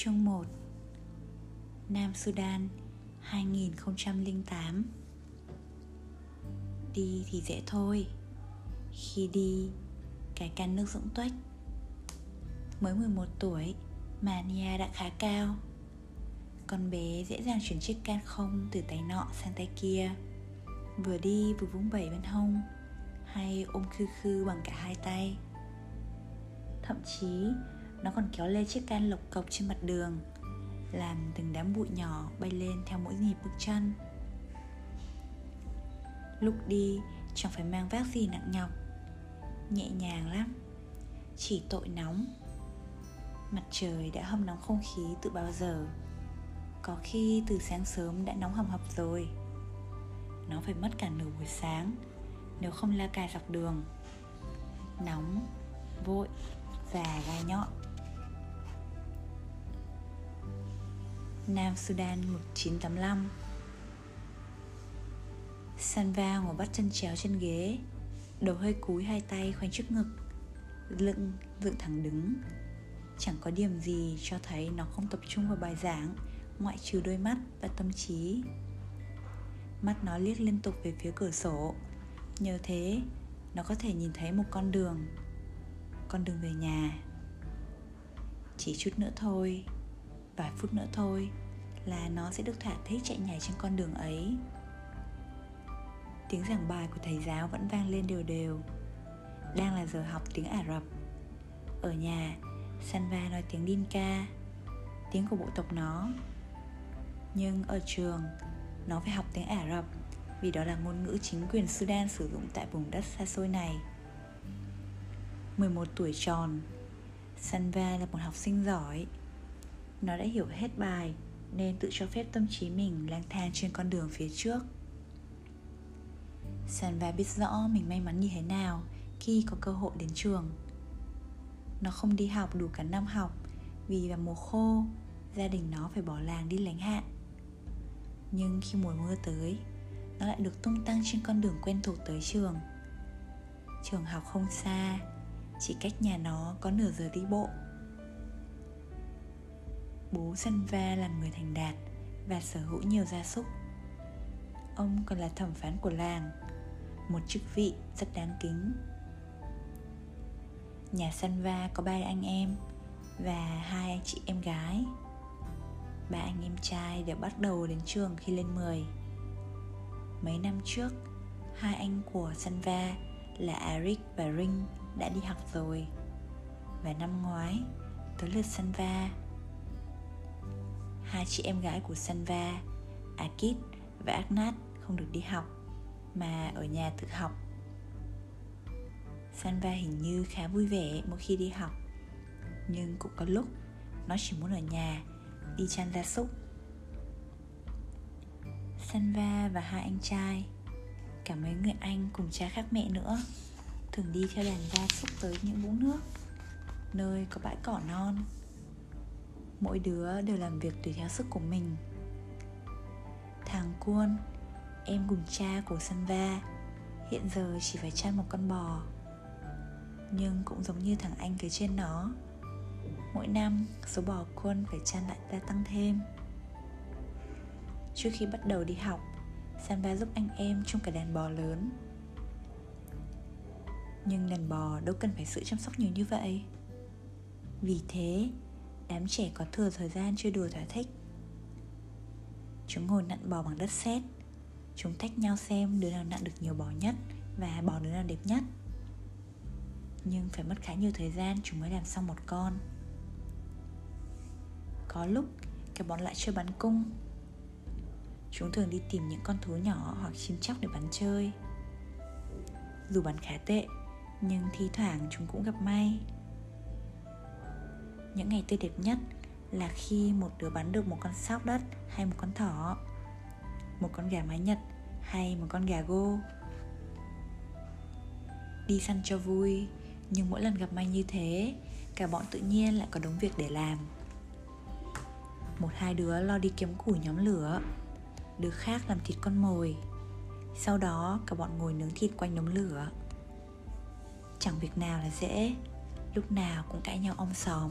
Chương 1 Nam Sudan 2008 Đi thì dễ thôi. Khi đi, cái can nước rỗng tuếch. Mới 11 tuổi, Mania đã khá cao. Con bé dễ dàng chuyển chiếc can không từ tay nọ sang tay kia. Vừa đi vừa vung vẩy bên hông Hay ôm khư khư bằng cả hai tay. Thậm chí nó còn kéo lê chiếc can lộc cộc trên mặt đường, làm từng đám bụi nhỏ bay lên theo mỗi nhịp bước chân. Lúc đi chẳng phải mang vác gì nặng nhọc? Nhẹ nhàng lắm, chỉ tội nóng. Mặt trời đã hâm nóng không khí từ bao giờ. Có khi từ sáng sớm đã nóng hầm hập rồi. Nó phải mất cả nửa buổi sáng, nếu không la cài dọc đường. Nóng, vội và gai nhọn. Nam Sudan 1985 Sanva ngồi bắt chân chéo trên ghế, Đầu hơi cúi hai tay khoanh trước ngực, Lưng dựng thẳng đứng. Chẳng có điểm gì cho thấy nó không tập trung vào bài giảng, Ngoại trừ đôi mắt và tâm trí. Mắt nó liếc liên tục về phía cửa sổ. Nhờ thế, Nó có thể nhìn thấy một con đường. Con đường về nhà. Chỉ chút nữa thôi vài phút nữa thôi là nó sẽ được thỏa thích chạy nhảy trên con đường ấy. Tiếng giảng bài của thầy giáo vẫn vang lên đều đều. Đang là giờ học tiếng ả rập. Ở nhà, sanva nói tiếng dinka, tiếng của bộ tộc nó. Nhưng ở trường, nó phải học tiếng ả rập vì đó là ngôn ngữ chính quyền sudan sử dụng tại vùng đất xa xôi này. 11 tuổi tròn, Sanva là một học sinh giỏi nó đã hiểu hết bài, nên tự cho phép tâm trí mình lang thang trên con đường phía trước. Sanva biết rõ mình may mắn như thế nào khi có cơ hội đến trường. Nó không đi học đủ cả năm học, vì vào mùa khô, gia đình nó phải bỏ làng đi lánh hạn Nhưng khi mùa mưa tới, nó lại được tung tăng trên con đường quen thuộc tới trường. Trường học không xa, Chỉ cách nhà nó có nửa giờ đi bộ. Bố Sanva là người thành đạt và sở hữu nhiều gia súc. Ông còn là thẩm phán của làng, một chức vị rất đáng kính. Nhà Sanva có ba anh em và hai anh chị em gái. Ba anh em trai đều bắt đầu đến trường khi lên 10. Mấy năm trước, hai anh của Sanva là Eric và Ring đã đi học rồi. Và năm ngoái, tới lượt Sanva hai chị em gái của Sanva, Akit và Agnat không được đi học mà ở nhà tự học. Sanva hình như khá vui vẻ mỗi khi đi học Nhưng cũng có lúc nó chỉ muốn ở nhà đi chăn gia súc Sanva và hai anh trai Cả mấy người anh cùng cha khác mẹ nữa Thường đi theo đàn gia súc tới những vũng nước Nơi có bãi cỏ non mỗi đứa đều làm việc tùy theo sức của mình. Thằng cuôn em cùng cha của Sanva, hiện giờ chỉ phải chăn một con bò. Nhưng cũng giống như thằng anh kế trên nó, mỗi năm số bò quân phải chăn lại gia tăng thêm. Trước khi bắt đầu đi học, Sanva giúp anh em trong cả đàn bò lớn. Nhưng đàn bò đâu cần phải sự chăm sóc nhiều như vậy. Vì thế đám trẻ có thừa thời gian chơi đùa thỏa thích. Chúng ngồi nặn bò bằng đất sét. Chúng thách nhau xem đứa nào nặn được nhiều bò nhất và bò đứa nào đẹp nhất. Nhưng phải mất khá nhiều thời gian chúng mới làm xong một con. Có lúc, cả bọn lại chơi bắn cung. Chúng thường đi tìm những con thú nhỏ hoặc chim chóc để bắn chơi. Dù bắn khá tệ, nhưng thi thoảng chúng cũng gặp may những ngày tươi đẹp nhất là khi một đứa bắn được một con sóc đất hay một con thỏ, một con gà mái nhật hay một con gà gô. Đi săn cho vui, nhưng mỗi lần gặp may như thế, cả bọn tự nhiên lại có đống việc để làm. Một hai đứa lo đi kiếm củi nhóm lửa, đứa khác làm thịt con mồi. Sau đó, cả bọn ngồi nướng thịt quanh đống lửa. Chẳng việc nào là dễ, lúc nào cũng cãi nhau om sòm.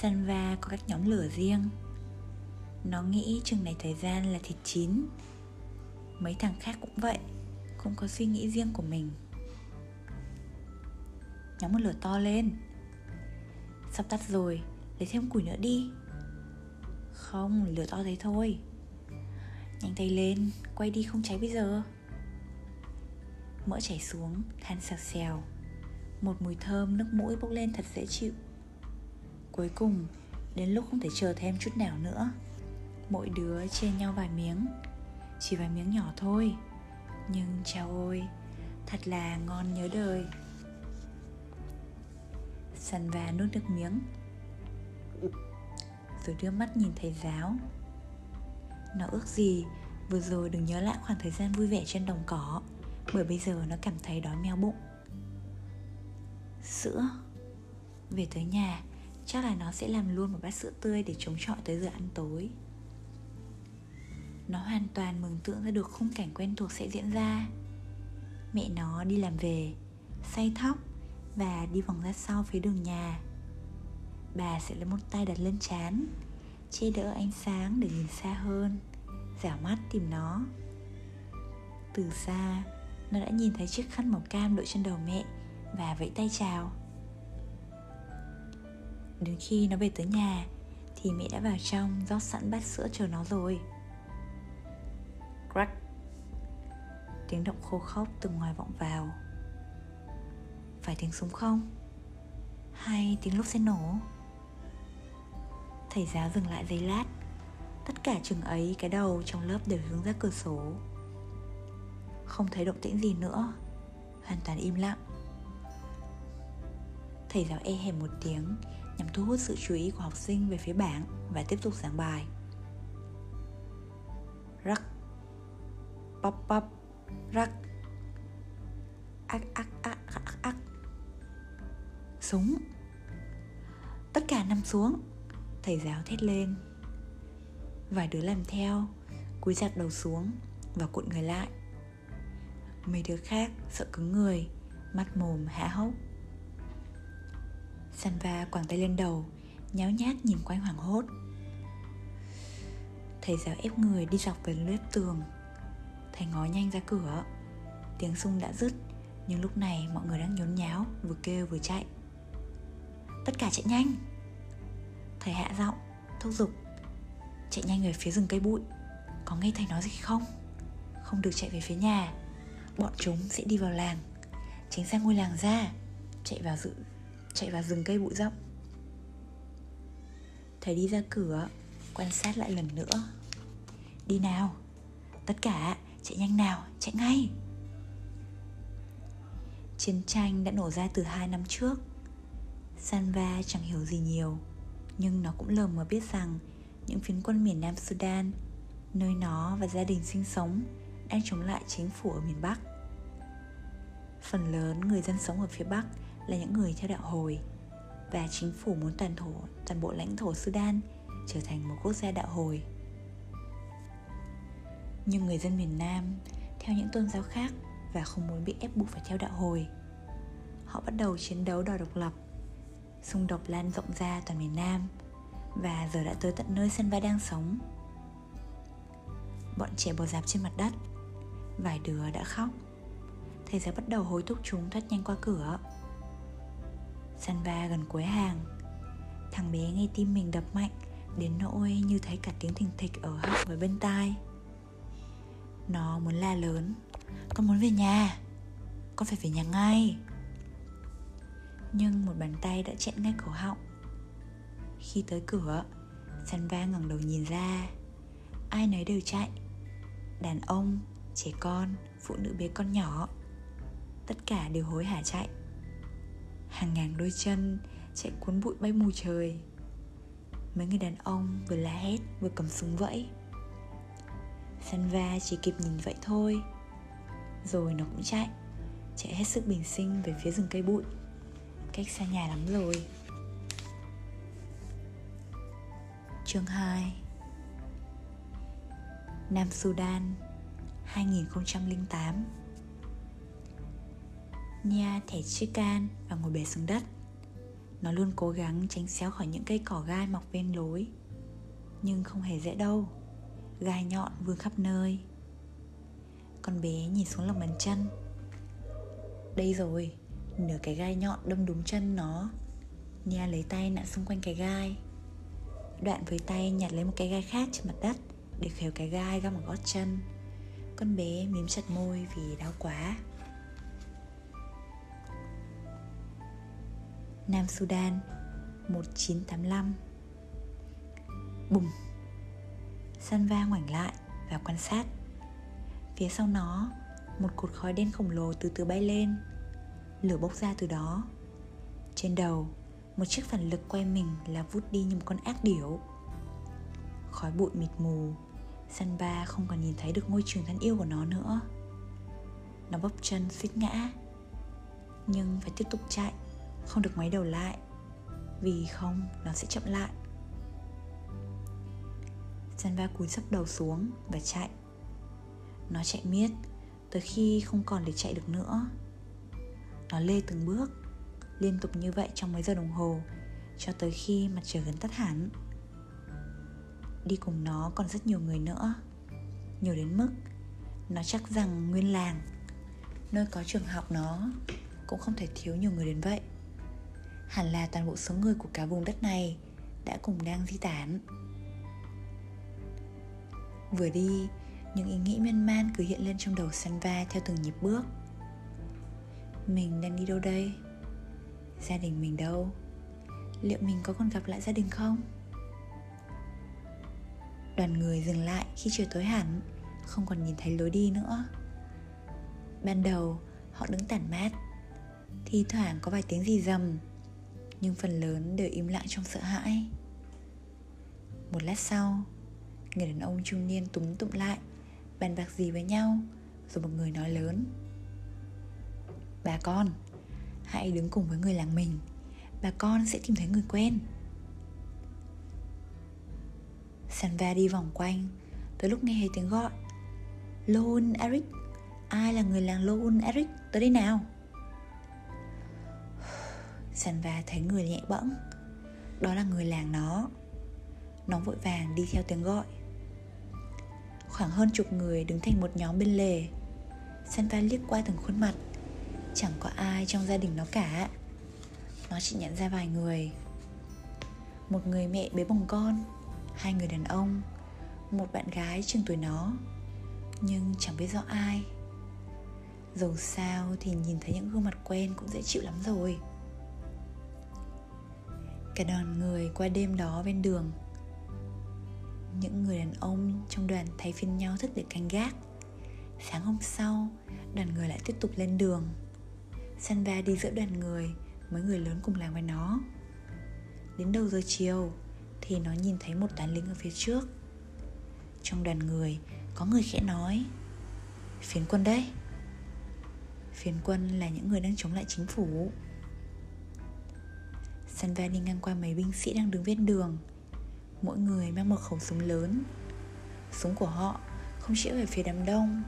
Sanva có các nhóm lửa riêng. Nó nghĩ chừng này thời gian là thịt chín. Mấy thằng khác cũng vậy Cũng có suy nghĩ riêng của mình. Nhóm một lửa to lên. Sắp tắt rồi Lấy thêm củi nữa đi. Không, lửa to thế thôi. Nhanh tay lên, quay đi không cháy bây giờ. Mỡ chảy xuống, than xèo xèo. Một mùi thơm nước mũi bốc lên thật dễ chịu. Cuối cùng, đến lúc không thể chờ thêm chút nào nữa. Mỗi đứa chia nhau vài miếng Chỉ vài miếng nhỏ thôi. Nhưng chào ôi, thật là ngon nhớ đời. Sàn và nuốt nước miếng. Rồi đưa mắt nhìn thầy giáo. Nó ước gì Vừa rồi đừng nhớ lại khoảng thời gian vui vẻ trên đồng cỏ Bởi bây giờ nó cảm thấy đói meo bụng. Sữa. Về tới nhà Chắc là nó sẽ làm luôn một bát sữa tươi để chống chọi tới giờ ăn tối. Nó hoàn toàn mừng tượng ra được khung cảnh quen thuộc sẽ diễn ra. Mẹ nó đi làm về, Say thóc Và đi vòng ra sau phía đường nhà. Bà sẽ lấy một tay đặt lên chán Che đỡ ánh sáng để nhìn xa hơn Dẻo mắt tìm nó. Từ xa, Nó đã nhìn thấy chiếc khăn màu cam đội trên đầu mẹ Và vẫy tay chào. Đến khi nó về tới nhà, Thì mẹ đã vào trong rót sẵn bát sữa chờ nó rồi. Crack. Tiếng động khô khốc từ ngoài vọng vào. Phải tiếng súng không? Hay tiếng lúc xe nổ? Thầy giáo dừng lại giây lát. Tất cả chừng ấy, cái đầu trong lớp đều hướng ra cửa sổ. Không thấy động tĩnh gì nữa, Hoàn toàn im lặng. Thầy giáo e hèm một tiếng nhằm thu hút sự chú ý của học sinh về phía bảng và tiếp tục giảng bài. Rắc. Pop pop. Rắc. Ác ác ác ác ác Súng. Tất cả nằm xuống. Thầy giáo thét lên. Vài đứa làm theo, Cúi giặt đầu xuống Và cuộn người lại. Mấy đứa khác sợ cứng người, Mắt mồm há hốc. Sanva quàng tay lên đầu, Nháo nhác nhìn quanh hoảng hốt. Thầy giáo ép người đi dọc về lướt tường. Thầy ngó nhanh ra cửa. Tiếng sung đã dứt, Nhưng lúc này mọi người đang nhốn nháo, Vừa kêu vừa chạy. Tất cả chạy nhanh! Thầy hạ giọng, Thúc giục. Chạy nhanh về phía rừng cây bụi. Có nghe thầy nói gì không? Không được chạy về phía nhà. Bọn chúng sẽ đi vào làng. Tránh sang ngôi làng ra. Chạy vào dự chạy vào rừng cây bụi rậm thầy đi ra cửa, quan sát lại lần nữa. Đi nào, tất cả, chạy nhanh nào, chạy ngay. Chiến tranh đã nổ ra từ hai năm trước. Sanva chẳng hiểu gì nhiều, nhưng nó cũng lờ mờ biết rằng những phiến quân miền nam sudan, nơi nó và gia đình sinh sống, đang chống lại chính phủ ở miền bắc. Phần lớn người dân sống ở phía bắc là những người theo đạo hồi và chính phủ muốn toàn thổ toàn bộ lãnh thổ Sudan trở thành một quốc gia đạo hồi. Nhưng người dân miền Nam theo những tôn giáo khác và không muốn bị ép buộc phải theo đạo hồi. Họ bắt đầu chiến đấu đòi độc lập. Xung đột lan rộng ra toàn miền Nam và giờ đã tới tận nơi Sanva đang sống. Bọn trẻ bò dạp trên mặt đất, vài đứa đã khóc. Thầy giáo bắt đầu hối thúc chúng thoát nhanh qua cửa Sanva gần cuối hàng. Thằng bé nghe tim mình đập mạnh Đến nỗi như thấy cả tiếng thình thịch ở họng với bên tai. Nó muốn la lớn Con muốn về nhà Con phải về nhà ngay. Nhưng một bàn tay đã chẹn ngay cổ họng. Khi tới cửa Sanva ngẩng đầu nhìn ra. Ai nấy đều chạy. Đàn ông, trẻ con, phụ nữ bé con nhỏ Tất cả đều hối hả chạy hàng ngàn đôi chân chạy cuốn bụi bay mù trời. Mấy người đàn ông vừa la hét vừa cầm súng vẫy. Sanva chỉ kịp nhìn vậy thôi, Rồi nó cũng chạy Chạy hết sức bình sinh về phía rừng cây bụi. Cách xa nhà lắm rồi. Chương 2 Nam Sudan 2008 Nia thẻ chiếc can và ngồi bệt xuống đất. Nó luôn cố gắng tránh xéo khỏi những cây cỏ gai mọc ven lối, Nhưng không hề dễ đâu. Gai nhọn vương khắp nơi. Con bé nhìn xuống lòng bàn chân. Đây rồi, Nửa cái gai nhọn đâm đúng chân nó. Nia lấy tay nặn xung quanh cái gai. Đoạn với tay nhặt lấy một cái gai khác trên mặt đất Để khều cái gai găm vào gót chân. Con bé mím chặt môi vì đau quá. Nam Sudan 1985 Bùm. Sanva ngoảnh lại và quan sát. Phía sau nó, Một cột khói đen khổng lồ từ từ bay lên. Lửa bốc ra từ đó. Trên đầu, Một chiếc phản lực quay mình là vút đi như một con ác điểu. Khói bụi mịt mù Sanba không còn nhìn thấy được ngôi trường thân yêu của nó nữa. Nó bóp chân suýt ngã, Nhưng phải tiếp tục chạy. Không được ngoái đầu lại, Vì không, nó sẽ chậm lại. Sanva cúi sấp đầu xuống và chạy. Nó chạy miết, Tới khi không còn để chạy được nữa. Nó lê từng bước, Liên tục như vậy trong mấy giờ đồng hồ, Cho tới khi mặt trời gần tắt hẳn. Đi cùng nó còn rất nhiều người nữa. Nhiều đến mức, Nó chắc rằng nguyên làng. Nơi có trường học nó, Cũng không thể thiếu nhiều người đến vậy. Hẳn là toàn bộ số người của cả vùng đất này Đã cùng đang di tản Vừa đi, những ý nghĩ miên man cứ hiện lên trong đầu Sanva theo từng nhịp bước Mình đang đi đâu đây? Gia đình mình đâu? Liệu mình có còn gặp lại gia đình không? Đoàn người dừng lại khi trời tối hẳn Không còn nhìn thấy lối đi nữa Ban đầu họ đứng tản mát Thì thoảng có vài tiếng gì rầm nhưng phần lớn đều im lặng trong sợ hãi. Một lát sau, Người đàn ông trung niên túm tụm lại, Bàn bạc gì với nhau, Rồi một người nói lớn. Bà con, Hãy đứng cùng với người làng mình, Bà con sẽ tìm thấy người quen. Sanva đi vòng quanh, Tới lúc nghe thấy tiếng gọi, lôn Eric, Ai là người làng lôn Eric? Tới đây nào. Sanva thấy người nhẹ bẫng. Đó là người làng nó. Nó vội vàng đi theo tiếng gọi. Khoảng hơn chục người đứng thành một nhóm bên lề. Sanva liếc qua từng khuôn mặt. Chẳng có ai trong gia đình nó cả. Nó chỉ nhận ra vài người. Một người mẹ bế bồng con, Hai người đàn ông, Một bạn gái chừng tuổi nó. Nhưng chẳng biết rõ ai. Dầu sao thì nhìn thấy những gương mặt quen cũng dễ chịu lắm rồi. Cả đoàn người qua đêm đó bên đường. Những người đàn ông trong đoàn thay phiên nhau thức để canh gác. Sáng hôm sau, đoàn người lại tiếp tục lên đường. Sanva đi giữa đoàn người Mấy người lớn cùng làm với nó. Đến đầu giờ chiều Thì nó nhìn thấy một toán lính ở phía trước. Trong đoàn người Có người khẽ nói Phiến quân đấy. Phiến quân là những người đang chống lại chính phủ. Sanva đi ngang qua mấy binh sĩ đang đứng ven đường. Mỗi người mang một khẩu súng lớn. Súng của họ không chĩa về phía đám đông,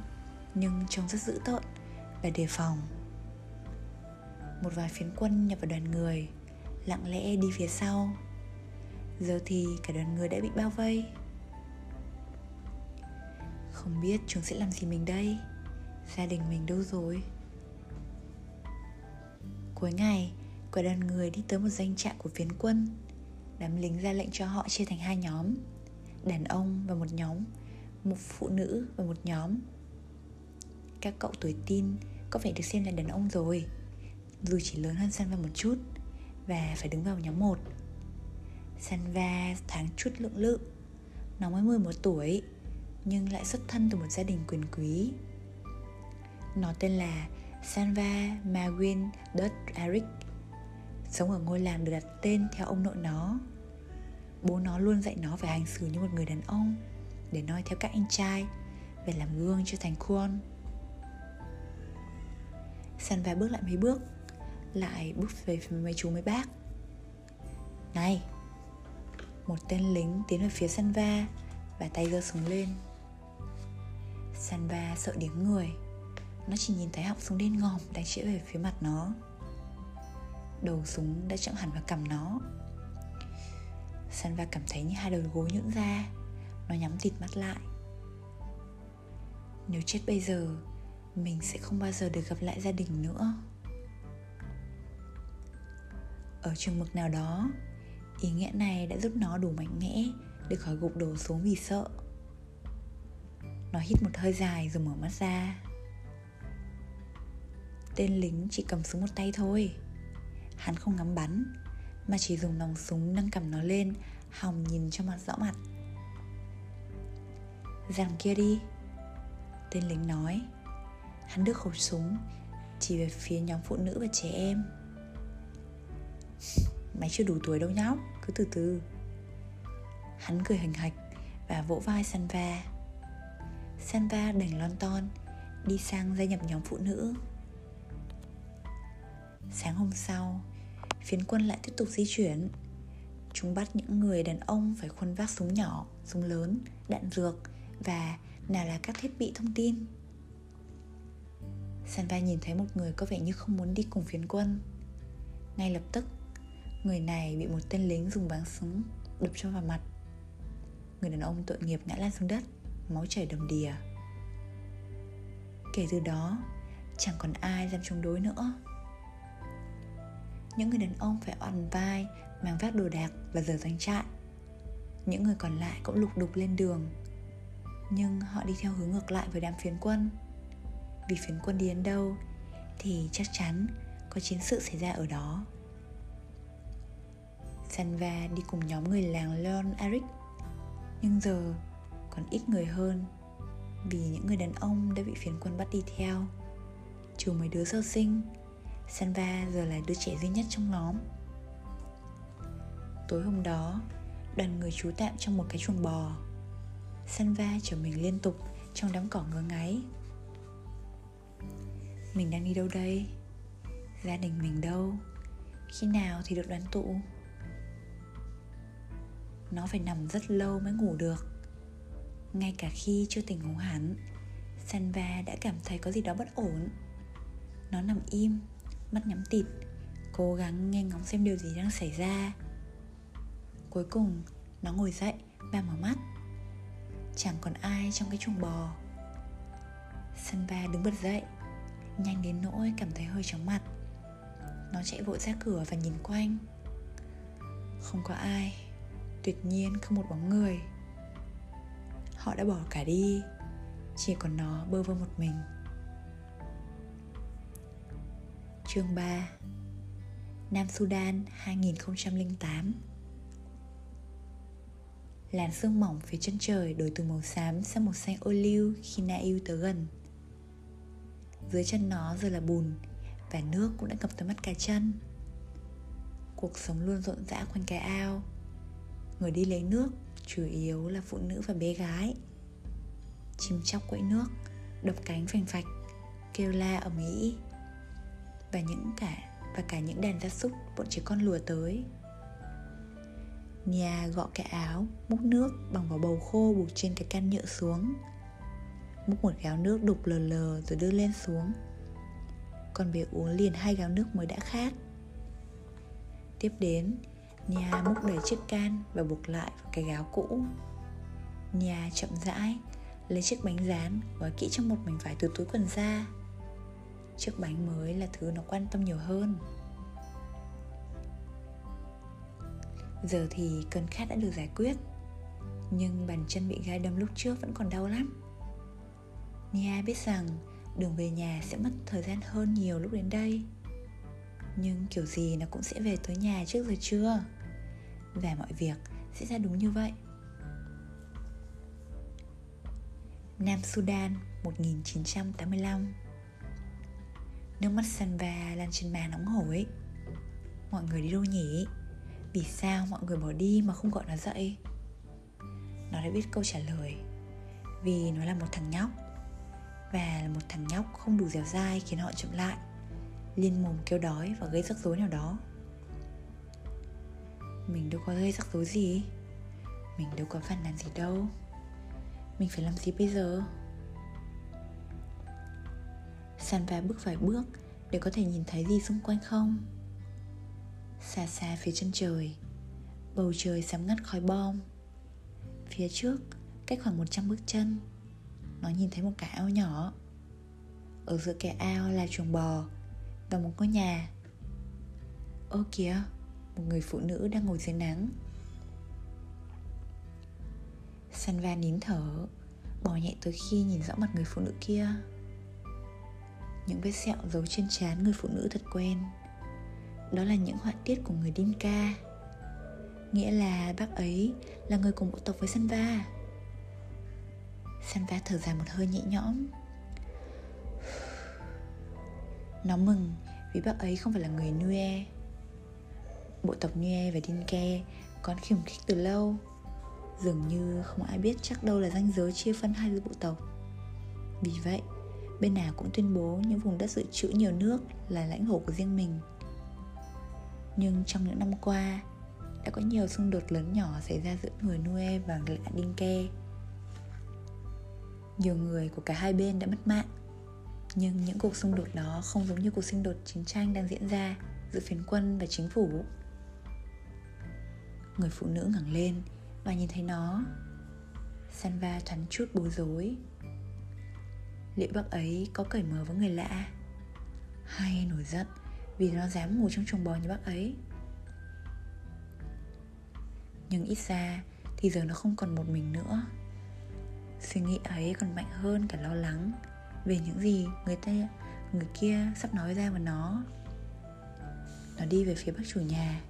Nhưng trông rất dữ tợn và đề phòng. Một vài phiến quân nhập vào đoàn người, Lặng lẽ đi phía sau. Giờ thì cả đoàn người đã bị bao vây. Không biết chúng sẽ làm gì mình đây? Gia đình mình đâu rồi? Cuối ngày Cả đoàn người đi tới một danh trại của phiến quân. Đám lính ra lệnh cho họ chia thành hai nhóm, đàn ông và một nhóm, một phụ nữ và một nhóm. Các cậu tuổi tin có vẻ được xem là đàn ông rồi, dù chỉ lớn hơn Sanva một chút và phải đứng vào nhóm một. Sanva tháng chút lượng lự, Nó mới 11 tuổi Nhưng lại xuất thân từ một gia đình quyền quý. Nó tên là Sanva Mawin Dutt Eric Sống ở ngôi làng được đặt tên theo ông nội nó. Bố nó luôn dạy nó phải hành xử như một người đàn ông, Để noi theo các anh trai Về làm gương cho thành khuôn. Sanva bước lại mấy bước, Lại bước về phía mấy chú mấy bác. Này, Một tên lính tiến về phía Sanva Và tay giơ súng lên. Sanva sợ đến người, Nó chỉ nhìn thấy họng súng đen ngòm đang chĩa về phía mặt nó. Đầu súng đã chạm hẳn vào cầm nó. Sanva cảm thấy như hai đầu gối nhũn ra, Nó nhắm tịt mắt lại. Nếu chết bây giờ, Mình sẽ không bao giờ được gặp lại gia đình nữa. Ở trường mực nào đó, Ý nghĩa này đã giúp nó đủ mạnh mẽ Để khỏi gục đổ xuống vì sợ. Nó hít một hơi dài rồi mở mắt ra. Tên lính chỉ cầm súng một tay thôi. Hắn không ngắm bắn, Mà chỉ dùng nòng súng nâng cầm nó lên, Hòng nhìn cho mặt rõ mặt. Rằng kia đi, Tên lính nói. Hắn đưa khẩu súng, Chỉ về phía nhóm phụ nữ và trẻ em. Mày chưa đủ tuổi đâu nhóc, Cứ từ từ. Hắn cười hình hạch Và vỗ vai Sanva. Sanva đành lon ton, Đi sang gia nhập nhóm phụ nữ. Sáng hôm sau Phiến quân lại tiếp tục di chuyển. Chúng bắt những người đàn ông phải khuân vác súng nhỏ, súng lớn, đạn dược Và nào là các thiết bị thông tin. Sanva nhìn thấy một người có vẻ như không muốn đi cùng phiến quân. Ngay lập tức Người này bị một tên lính dùng báng súng đập cho vào mặt. Người đàn ông tội nghiệp ngã lan xuống đất Máu chảy đầm đìa. Kể từ đó Chẳng còn ai dám chống đối nữa những người đàn ông phải oằn vai, mang vác đồ đạc và rời doanh trại. Những người còn lại cũng lục đục lên đường. Nhưng họ đi theo hướng ngược lại với đám phiến quân. Vì phiến quân đi đến đâu thì chắc chắn có chiến sự xảy ra ở đó. Sanva đi cùng nhóm người làng Leon Eric. Nhưng giờ còn ít người hơn, Vì những người đàn ông đã bị phiến quân bắt đi theo. Trừ mấy đứa sơ sinh Sanva giờ là đứa trẻ duy nhất trong nhóm. Tối hôm đó, Đoàn người trú tạm trong một cái chuồng bò. Sanva chở mình liên tục Trong đám cỏ ngứa ngáy. Mình đang đi đâu đây? Gia đình mình đâu? Khi nào thì được đoàn tụ? Nó phải nằm rất lâu mới ngủ được. Ngay cả khi chưa tỉnh ngủ hẳn Sanva đã cảm thấy có gì đó bất ổn. Nó nằm im mắt nhắm tịt, cố gắng nghe ngóng xem điều gì đang xảy ra. Cuối cùng, nó ngồi dậy và mở mắt. Chẳng còn ai trong cái chuồng bò. Sân ba đứng bật dậy, Nhanh đến nỗi cảm thấy hơi chóng mặt. Nó chạy vội ra cửa và nhìn quanh. Không có ai, Tuyệt nhiên không một bóng người. Họ đã bỏ cả đi, Chỉ còn nó bơ vơ một mình. Chương 3 Nam Sudan 2008 Làn sương mỏng phía chân trời đổi từ màu xám sang màu xanh ô liu khi Na yêu tới gần. Dưới chân nó giờ là bùn Và nước cũng đã ngập tới mắt cả chân. Cuộc sống luôn rộn rã quanh cái ao. Người đi lấy nước chủ yếu là phụ nữ và bé gái. Chim chóc quậy nước, Đập cánh phành phạch, Kêu la ở Mỹ và những cả và cả những đàn gia súc bọn trẻ con lùa tới. Nhà gọ cái áo, múc nước bằng vỏ bầu khô buộc trên cái can nhựa xuống. Múc một gáo nước đục lờ lờ rồi đưa lên xuống. Còn bé uống liền hai gáo nước mới đã khát. Tiếp đến, nhà múc đầy chiếc can và buộc lại vào cái gáo cũ. Nhà chậm rãi, lấy chiếc bánh rán gói kỹ trong một mảnh vải từ túi quần ra chiếc bánh mới là thứ nó quan tâm nhiều hơn. Giờ thì cơn khát đã được giải quyết, nhưng bàn chân bị gai đâm lúc trước vẫn còn đau lắm. Nia biết rằng, đường về nhà sẽ mất thời gian hơn nhiều lúc đến đây. Nhưng kiểu gì nó cũng sẽ về tới nhà trước giờ trưa, Và mọi việc sẽ ra đúng như vậy. Nam Sudan 1985 Nước mắt Sanva lan trên má nóng hổi. Mọi người đi đâu nhỉ? Vì sao mọi người bỏ đi mà không gọi nó dậy? Nó đã biết câu trả lời. Vì nó là một thằng nhóc. Và là một thằng nhóc không đủ dẻo dai khiến họ chậm lại. Liên mồm kêu đói và gây rắc rối nào đó. Mình đâu có gây rắc rối gì. Mình đâu có phản nàn gì đâu. Mình phải làm gì bây giờ? Sanva bước vài bước để có thể nhìn thấy gì xung quanh không? Xa xa phía chân trời, Bầu trời sắm ngắt khói bom. Phía trước, Cách khoảng 100 bước chân, Nó nhìn thấy một cái ao nhỏ. Ở giữa cái ao là chuồng bò Và một ngôi nhà. Ô kìa, Một người phụ nữ đang ngồi dưới nắng. Sanva nín thở Bỏ nhẹ tới khi nhìn rõ mặt người phụ nữ kia. Những vết sẹo giấu trên trán người phụ nữ thật quen. Đó là những họa tiết của người Dinka Nghĩa là bác ấy là người cùng bộ tộc với Sanva Sanva thở dài một hơi nhẹ nhõm. Nó mừng vì bác ấy không phải là người Nue. Bộ tộc Nue và Dinke còn khiếm khích từ lâu. Dường như không ai biết chắc đâu là ranh giới chia phân hai bộ tộc. Vì vậy, bên nào cũng tuyên bố những vùng đất dự trữ nhiều nước là lãnh thổ của riêng mình. Nhưng trong những năm qua, đã có nhiều xung đột lớn nhỏ xảy ra giữa người Nue và người Dinke Nhiều người của cả hai bên đã mất mạng Nhưng những cuộc xung đột đó không giống như cuộc xung đột chiến tranh đang diễn ra giữa phiến quân và chính phủ. Người phụ nữ ngẩng lên và nhìn thấy nó. Sanva thoáng chút bối rối. Liệu bác ấy có cởi mở với người lạ? Hay nổi giận Vì nó dám ngủ trong chuồng bò như bác ấy? Nhưng ít ra Thì giờ nó không còn một mình nữa. Suy nghĩ ấy còn mạnh hơn cả lo lắng Về những gì người ta, Người kia sắp nói ra với nó. Nó đi về phía bác chủ nhà.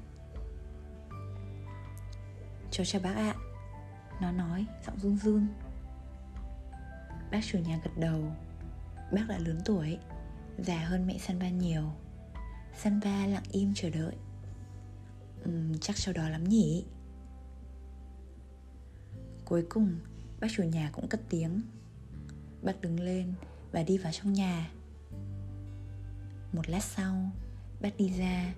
Cho cho bác ạ, Nó nói giọng run run. Bác chủ nhà gật đầu. Bác đã lớn tuổi Già hơn mẹ Sanva nhiều. Sanva lặng im chờ đợi. Uhm, Chắc sau đó lắm nhỉ? Cuối cùng Bác chủ nhà cũng cất tiếng. Bác đứng lên Và đi vào trong nhà. Một lát sau Bác đi ra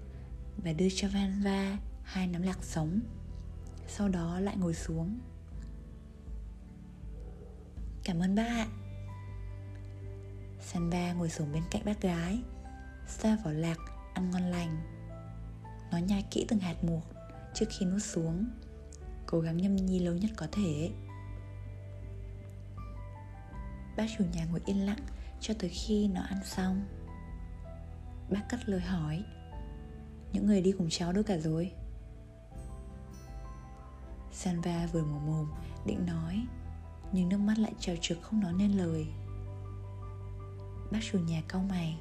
Và đưa cho Vanva Hai nắm lạc sống. Sau đó lại ngồi xuống cảm ơn bác ạ. Sanva ngồi xuống bên cạnh bác gái Xa vào lạc, ăn ngon lành. Nó nhai kỹ từng hạt một Trước khi nuốt xuống, Cố gắng nhâm nhi lâu nhất có thể. Bác chủ nhà ngồi yên lặng Cho tới khi nó ăn xong. Bác cất lời hỏi, Những người đi cùng cháu đâu cả rồi? Sanva vừa mở mồm định nói nhưng nước mắt lại trào trực không nói nên lời. Bác chủ nhà cau mày.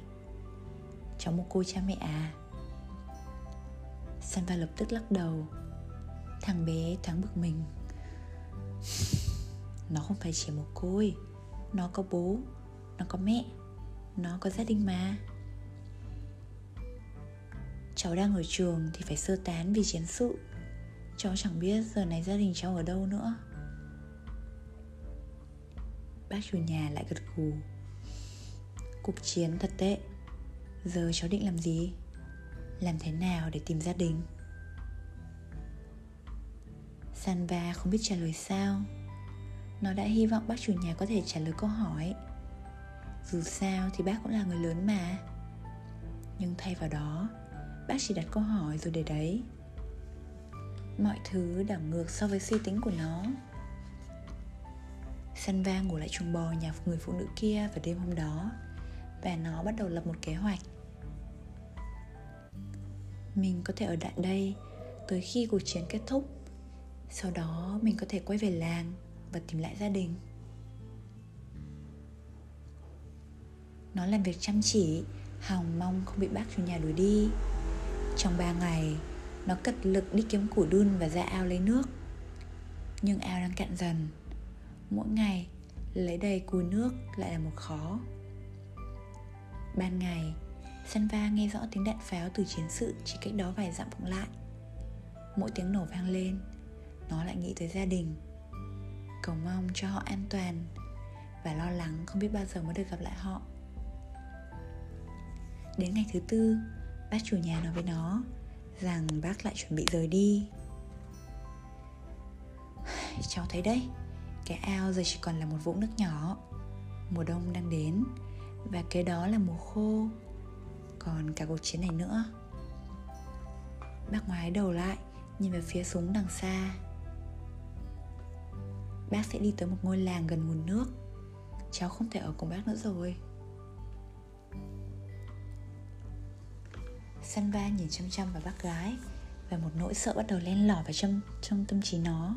Cháu một cô cha mẹ à? Sanva lập tức lắc đầu. Thằng bé thoáng bực mình. Nó không phải chỉ một côi Nó có bố, Nó có mẹ, Nó có gia đình mà. Cháu đang ở trường thì phải sơ tán vì chiến sự. Cháu chẳng biết giờ này gia đình cháu ở đâu nữa. Bác chủ nhà lại gật gù. Cuộc chiến thật tệ. Giờ cháu định làm gì? Làm thế nào để tìm gia đình? Sanva không biết trả lời sao. Nó đã hy vọng bác chủ nhà có thể trả lời câu hỏi. Dù sao thì bác cũng là người lớn mà. Nhưng thay vào đó, Bác chỉ đặt câu hỏi rồi để đấy. Mọi thứ đảo ngược so với suy tính của nó xanh vang ngủ lại chuồng bò nhà người phụ nữ kia vào đêm hôm đó. Và nó bắt đầu lập một kế hoạch. Mình có thể ở lại đây tới khi cuộc chiến kết thúc. Sau đó mình có thể quay về làng và tìm lại gia đình. Nó làm việc chăm chỉ, Hòng mong không bị bác chủ nhà đuổi đi. Trong ba ngày, nó cật lực đi kiếm củ đun và ra ao lấy nước. Nhưng ao đang cạn dần. Mỗi ngày, lấy đầy cùi nước lại là một khó. Ban ngày, Sanva nghe rõ tiếng đạn pháo từ chiến sự chỉ cách đó vài dặm vọng lại. Mỗi tiếng nổ vang lên, Nó lại nghĩ tới gia đình. Cầu mong cho họ an toàn Và lo lắng không biết bao giờ mới được gặp lại họ. Đến ngày thứ tư, Bác chủ nhà nói với nó rằng bác lại chuẩn bị rời đi. Cháu thấy đấy cái ao giờ chỉ còn là một vũng nước nhỏ. Mùa đông đang đến và kế đó là mùa khô. Còn cả cuộc chiến này nữa. Bác ngoái đầu lại Nhìn về phía súng đằng xa. Bác sẽ đi tới một ngôi làng gần nguồn nước. Cháu không thể ở cùng bác nữa rồi. Sanva nhìn chăm chăm vào bác gái Và một nỗi sợ bắt đầu len lỏi vào trong, trong tâm trí nó.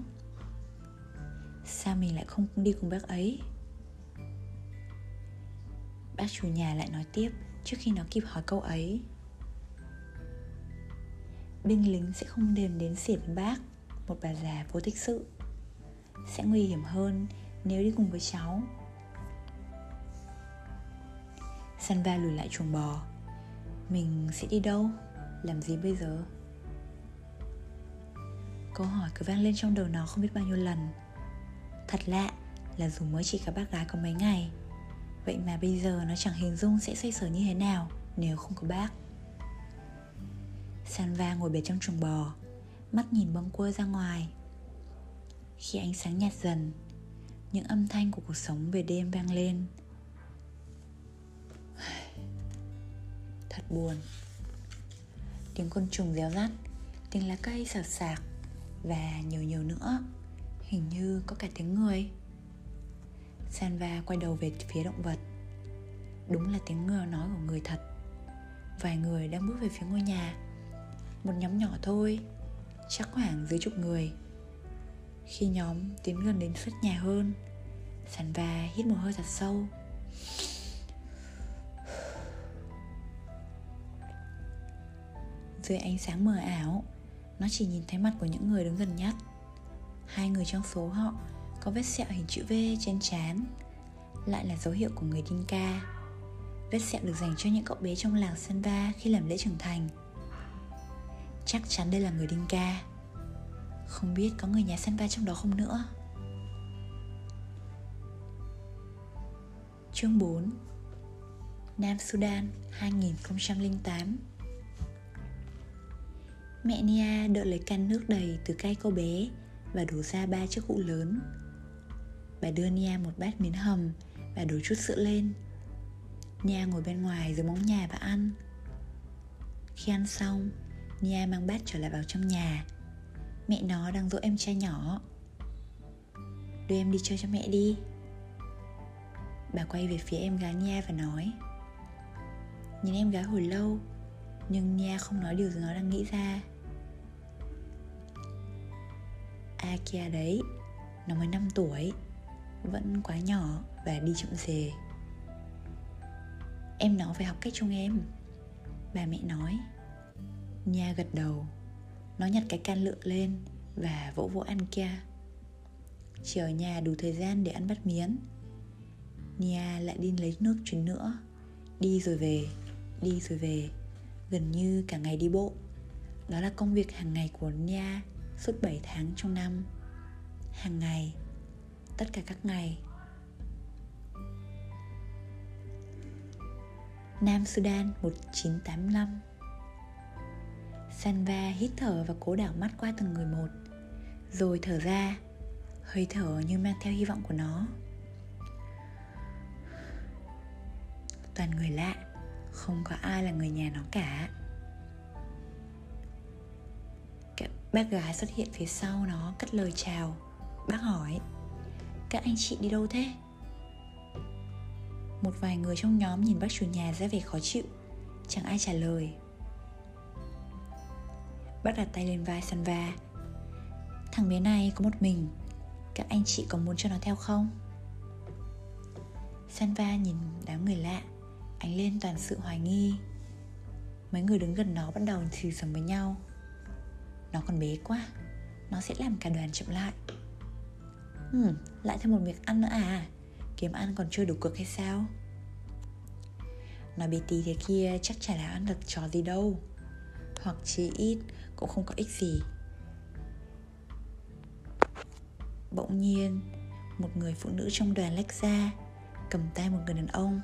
Sao mình lại không đi cùng bác ấy? Bác chủ nhà lại nói tiếp, Trước khi nó kịp hỏi câu ấy. Binh lính sẽ không đềm đến xỉn với bác, Một bà già vô tích sự. Sẽ nguy hiểm hơn nếu đi cùng với cháu. Sanva lùi lại chuồng bò. Mình sẽ đi đâu? Làm gì bây giờ? Câu hỏi cứ vang lên trong đầu nó không biết bao nhiêu lần. Thật lạ là dù mới chỉ gặp bác gái có mấy ngày, Vậy mà bây giờ nó chẳng hình dung sẽ xoay sở như thế nào Nếu không có bác. Sanva ngồi bệt trong chuồng bò, Mắt nhìn bâng quơ ra ngoài. Khi ánh sáng nhạt dần, Những âm thanh của cuộc sống về đêm vang lên. Thật buồn. Tiếng côn trùng réo rắt, Tiếng lá cây sạc sạc Và nhiều nhiều nữa. Hình như có cả tiếng người. Sanva quay đầu về phía động vật. Đúng là tiếng ngựa nói của người thật. Vài người đang bước về phía ngôi nhà. Một nhóm nhỏ thôi, Chắc khoảng dưới chục người. Khi nhóm tiến gần đến sân nhà hơn, Sanva hít một hơi thật sâu. Dưới ánh sáng mờ ảo, Nó chỉ nhìn thấy mặt của những người đứng gần nhất. Hai người trong số họ có vết sẹo hình chữ V trên trán, Lại là dấu hiệu của người Dinka Vết sẹo được dành cho những cậu bé trong làng Sanva khi làm lễ trưởng thành. Chắc chắn đây là người Dinka Không biết có người nhà Sanva trong đó không nữa? Chương 4 Nam Sudan 2008 Mẹ Nia đợi lấy can nước đầy từ cây cô bé và đổ ra ba chiếc hũ lớn. Bà đưa Nia một bát miến hầm và đổ chút sữa lên. Nia ngồi bên ngoài dưới móng nhà và ăn. Khi ăn xong, Nia mang bát trở lại vào trong nhà. Mẹ nó đang dỗ em trai nhỏ. Đưa em đi chơi cho mẹ đi. Bà quay về phía em gái Nia và nói. Nhìn em gái hồi lâu, Nhưng Nia không nói điều gì nó đang nghĩ ra. Akia đấy, Nó mới 5 tuổi, vẫn quá nhỏ và đi chậm dề em nó phải học cách trông em, bà mẹ nói. Nha gật đầu, nó nhặt cái can lựa lên và vỗ vỗ ăn kia. Chỉ ở nhà đủ thời gian để ăn bát miến Nia lại đi lấy nước chuyến nữa. Đi rồi về, Đi rồi về, Gần như cả ngày đi bộ. Đó là công việc hàng ngày của Nia Suốt 7 tháng trong năm. Hàng ngày, tất cả các ngày. Nam Sudan 1985 Sanva hít thở và cố đảo mắt qua từng người một, Rồi thở ra, Hơi thở như mang theo hy vọng của nó. Toàn người lạ, Không có ai là người nhà nó cả. Bác gái xuất hiện phía sau nó, cất lời chào. Bác hỏi, các anh chị đi đâu thế? Một vài người trong nhóm nhìn bác chủ nhà ra vẻ khó chịu, chẳng ai trả lời. Bác đặt tay lên vai sanva thằng bé này có một mình, các anh chị có muốn cho nó theo không? Sanva nhìn đám người lạ, ánh lên toàn sự hoài nghi. Mấy người đứng gần nó bắt đầu thì sầm với nhau nó còn bé quá. Nó sẽ làm cả đoàn chậm lại. Hmm, lại thêm một việc ăn nữa à? Kiếm ăn còn chưa đủ cực hay sao? Nói bé tí thế kia chắc chả là ăn được trò gì đâu. Hoặc chỉ ít cũng không có ích gì. Bỗng nhiên Một người phụ nữ trong đoàn lách ra Cầm tay một người đàn ông.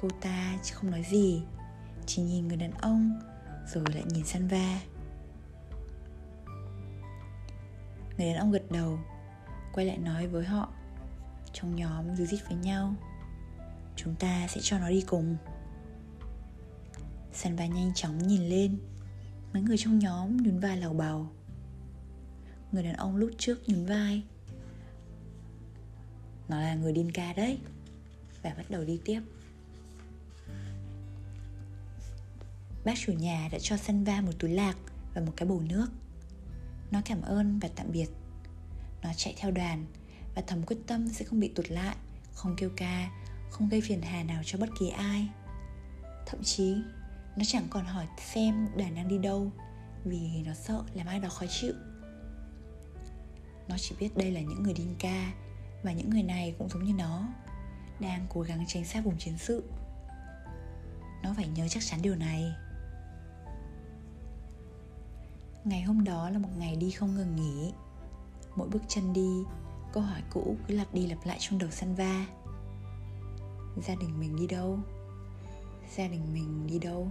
Cô ta không nói gì Chỉ nhìn người đàn ông Rồi lại nhìn Sanva. Người đàn ông gật đầu, quay lại nói với họ, trong nhóm dư dít với nhau, chúng ta sẽ cho nó đi cùng. Sanva nhanh chóng nhìn lên, Mấy người trong nhóm nhún vai lầu bầu Người đàn ông lúc trước nhún vai, Nó là người điên ca đấy. Và bắt đầu đi tiếp. Bác chủ nhà đã cho Sanva một túi lạc và một cái bầu nước. Nó cảm ơn và tạm biệt. Nó chạy theo đoàn và thầm quyết tâm sẽ không bị tụt lại Không kêu ca, không gây phiền hà nào cho bất kỳ ai. Thậm chí nó chẳng còn hỏi xem đoàn đang đi đâu Vì nó sợ làm ai đó khó chịu. Nó chỉ biết đây là những người đinh ca Và những người này cũng giống như nó Đang cố gắng tránh xa vùng chiến sự. Nó phải nhớ chắc chắn điều này. Ngày hôm đó là một ngày đi không ngừng nghỉ. Mỗi bước chân đi, Câu hỏi cũ cứ lặp đi lặp lại trong đầu Sanva Gia đình mình đi đâu? Gia đình mình đi đâu?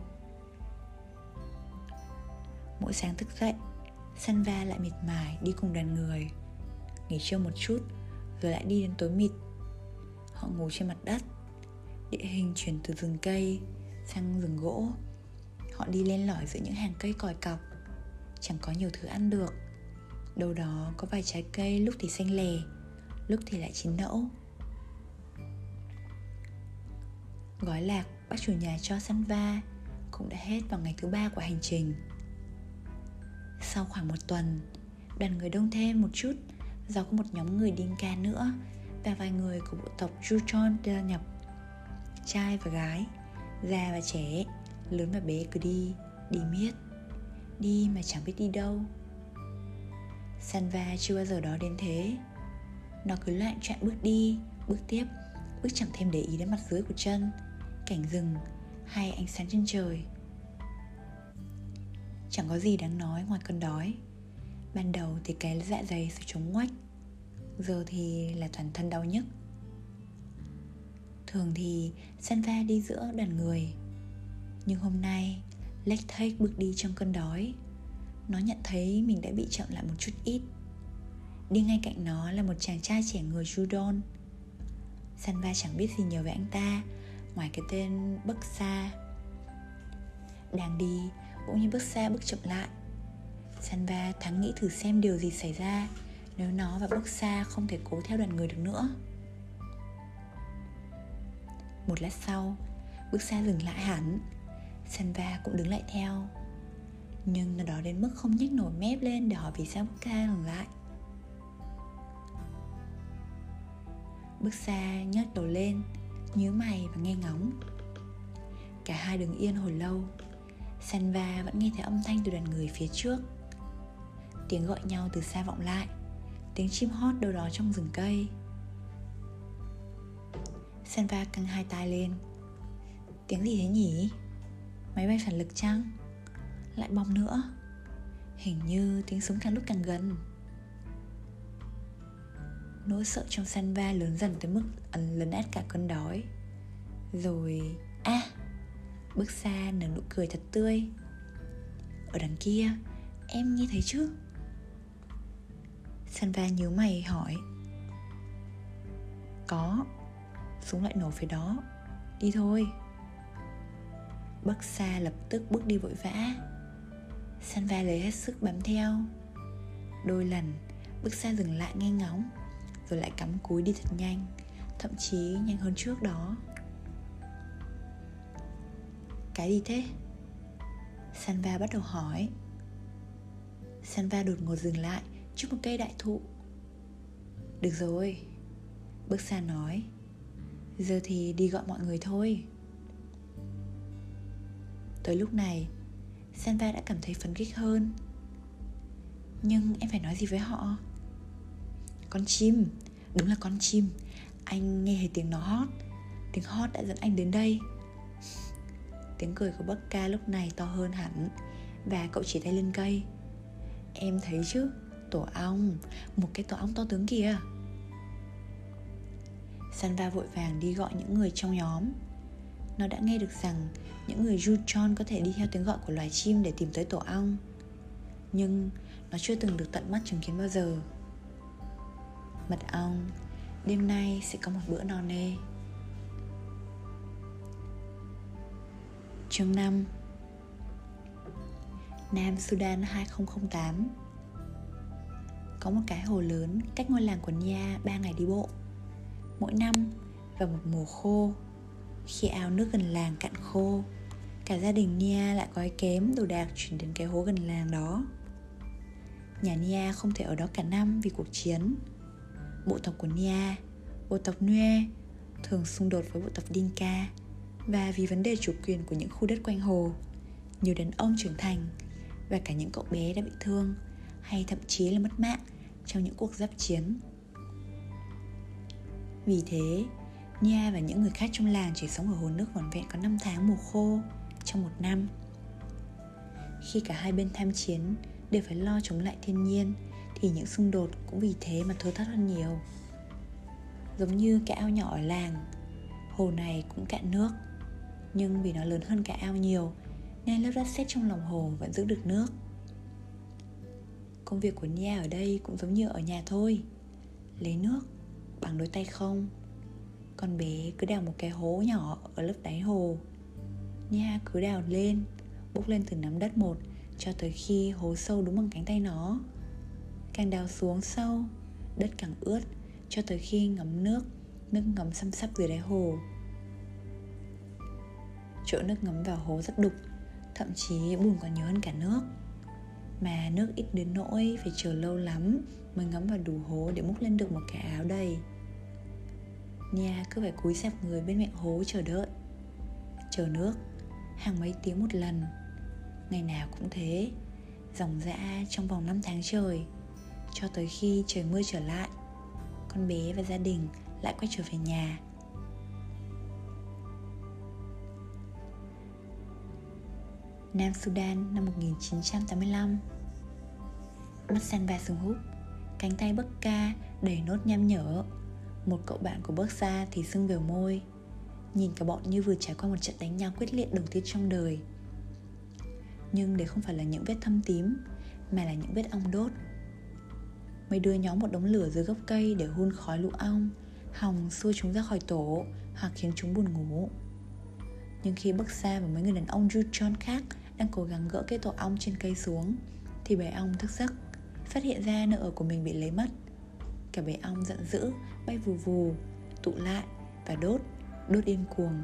Mỗi sáng thức dậy Sanva lại mệt mỏi đi cùng đoàn người, Nghỉ trưa một chút, Rồi lại đi đến tối mịt. Họ ngủ trên mặt đất, Địa hình chuyển từ rừng cây sang rừng gỗ. Họ đi lên lỏi giữa những hàng cây còi cọc. Chẳng có nhiều thứ ăn được. Đâu đó có vài trái cây lúc thì xanh lè, Lúc thì lại chín nẫu Gói lạc bác chủ nhà cho săn va Cũng đã hết vào ngày thứ ba của hành trình. Sau khoảng một tuần, Đoàn người đông thêm một chút, Do có một nhóm người Dinka nữa Và vài người của bộ tộc Juchon gia nhập. Trai và gái, Già và trẻ, Lớn và bé cứ đi Đi miết. Đi mà chẳng biết đi đâu. Sanva chưa bao giờ đó đến thế. Nó cứ loạn chạy bước đi, Bước tiếp, Bước chẳng thêm để ý đến mặt dưới của chân, Cảnh rừng Hay ánh sáng trên trời. Chẳng có gì đáng nói ngoài cơn đói. Ban đầu thì cái dạ dày sự chống ngoách, Giờ thì là toàn thân đau nhức. Thường thì Sanva đi giữa đoàn người, Nhưng hôm nay Lách bước đi trong cơn đói. Nó nhận thấy mình đã bị chậm lại một chút ít. Đi ngay cạnh nó là một chàng trai trẻ người Judon. Sanva chẳng biết gì nhiều về anh ta, Ngoài cái tên Bức Xa Đang đi, Bỗng nhiên Bức Xa bước chậm lại. Sanva thắng nghĩ thử xem điều gì xảy ra, Nếu nó và Bức Xa không thể cố theo đoàn người được nữa. Một lát sau, Bức Xa dừng lại hẳn. Sanva cũng đứng lại theo. Nhưng nó đó đến mức không nhếch nổi mép lên để hỏi vì sao Bức Ca lần lại. Bước xa nhấc đầu lên, nhíu mày và nghe ngóng. Cả hai đứng yên hồi lâu. Sanva vẫn nghe thấy âm thanh từ đoàn người phía trước. Tiếng gọi nhau từ xa vọng lại, Tiếng chim hót đâu đó trong rừng cây. Sanva căng hai tai lên. Tiếng gì thế nhỉ? Máy bay phản lực chăng? Lại bom nữa. Hình như tiếng súng càng lúc càng gần. Nỗi sợ trong Sanva lớn dần tới mức ẩn lấn át cả cơn đói. Rồi... À! Bước xa nở nụ cười thật tươi. Ở đằng kia, Em nghe thấy chứ? Sanva nhíu mày hỏi. Có. Súng lại nổ phía đó. Đi thôi. Bắc xa lập tức bước đi vội vã. Sanva lấy hết sức bám theo. Đôi lần Bước xa dừng lại nghe ngóng, Rồi lại cắm cúi đi thật nhanh, Thậm chí nhanh hơn trước đó. Cái gì thế? Sanva bắt đầu hỏi. Sanva đột ngột dừng lại trước một cây đại thụ. Được rồi Bước xa nói. Giờ thì đi gọi mọi người thôi. Tới lúc này Sanva đã cảm thấy phấn khích hơn. Nhưng em phải nói gì với họ? Con chim, Đúng là con chim. Anh nghe thấy tiếng nó hót. Tiếng hót đã dẫn anh đến đây. Tiếng cười của bác ca lúc này to hơn hẳn, Và cậu chỉ tay lên cây. Em thấy chứ, Tổ ong, Một cái tổ ong to tướng kìa. Sanva vội vàng đi gọi những người trong nhóm. Nó đã nghe được rằng những người Juchon có thể đi theo tiếng gọi của loài chim để tìm tới tổ ong. Nhưng nó chưa từng được tận mắt chứng kiến bao giờ. Mật ong, Đêm nay sẽ có một bữa no nê. Chương 5 Nam Sudan 2008 Có một cái hồ lớn cách ngôi làng của Nha 3 ngày đi bộ. Mỗi năm vào một mùa khô, Khi ao nước gần làng cạn khô Cả gia đình Nia lại gói kém đồ đạc chuyển đến cái hố gần làng đó. Nhà Nia không thể ở đó cả năm vì cuộc chiến. Bộ tộc của Nia, bộ tộc Nue thường xung đột với bộ tộc Dinka và vì vấn đề chủ quyền của những khu đất quanh hồ nhiều đàn ông trưởng thành và cả những cậu bé đã bị thương hay thậm chí là mất mạng trong những cuộc giáp chiến. Vì thế, Nha và những người khác trong làng chỉ sống ở hồ nước vỏn vẹn có 5 tháng mùa khô trong một năm. Khi cả hai bên tham chiến đều phải lo chống lại thiên nhiên thì những xung đột cũng vì thế mà thưa thớt hơn nhiều. Giống như cái ao nhỏ ở làng, hồ này cũng cạn nước, nhưng vì nó lớn hơn cả ao nhiều nên lớp đất sét trong lòng hồ vẫn giữ được nước. Công việc của Nia ở đây cũng giống như ở nhà thôi Lấy nước bằng đôi tay không Con bé cứ đào một cái hố nhỏ ở lớp đáy hồ Nia cứ đào lên, Bốc lên từ nắm đất một, Cho tới khi hố sâu đúng bằng cánh tay nó. Càng đào xuống sâu, Đất càng ướt, Cho tới khi ngấm nước Nước ngấm xăm sắp dưới đáy hồ. Chỗ nước ngấm vào hố rất đục, Thậm chí bùn còn nhiều hơn cả nước. Mà nước ít đến nỗi phải chờ lâu lắm mới ngấm vào đủ hố để múc lên được một cái áo đầy. Nha cứ phải cúi xẹp người bên miệng hố chờ đợi, Chờ nước. Hàng mấy tiếng một lần. Ngày nào cũng thế, Dòng dã trong vòng 5 tháng trời, Cho tới khi trời mưa trở lại, Con bé và gia đình lại quay trở về nhà. Nam Sudan năm 1985 Mắt Sanva sừng húp, Cánh tay bấc ca đầy nốt nham nhở. Một cậu bạn của bấc xa thì sưng về môi. Nhìn cả bọn như vừa trải qua một trận đánh nhau quyết liệt đầu tiên trong đời. Nhưng để không phải là những vết thâm tím, Mà là những vết ong đốt. Mấy đứa nhóm một đống lửa dưới gốc cây để hun khói lũ ong, Hòng xua chúng ra khỏi tổ Hoặc khiến chúng buồn ngủ. Nhưng khi bước xa và mấy người đàn ông Juchon khác đang cố gắng gỡ cái tổ ong trên cây xuống, thì bầy ong thức giấc, phát hiện ra nơi ở của mình bị lấy mất. Cả bầy ong giận dữ, bay vù vù, tụ lại và đốt đốt điên cuồng.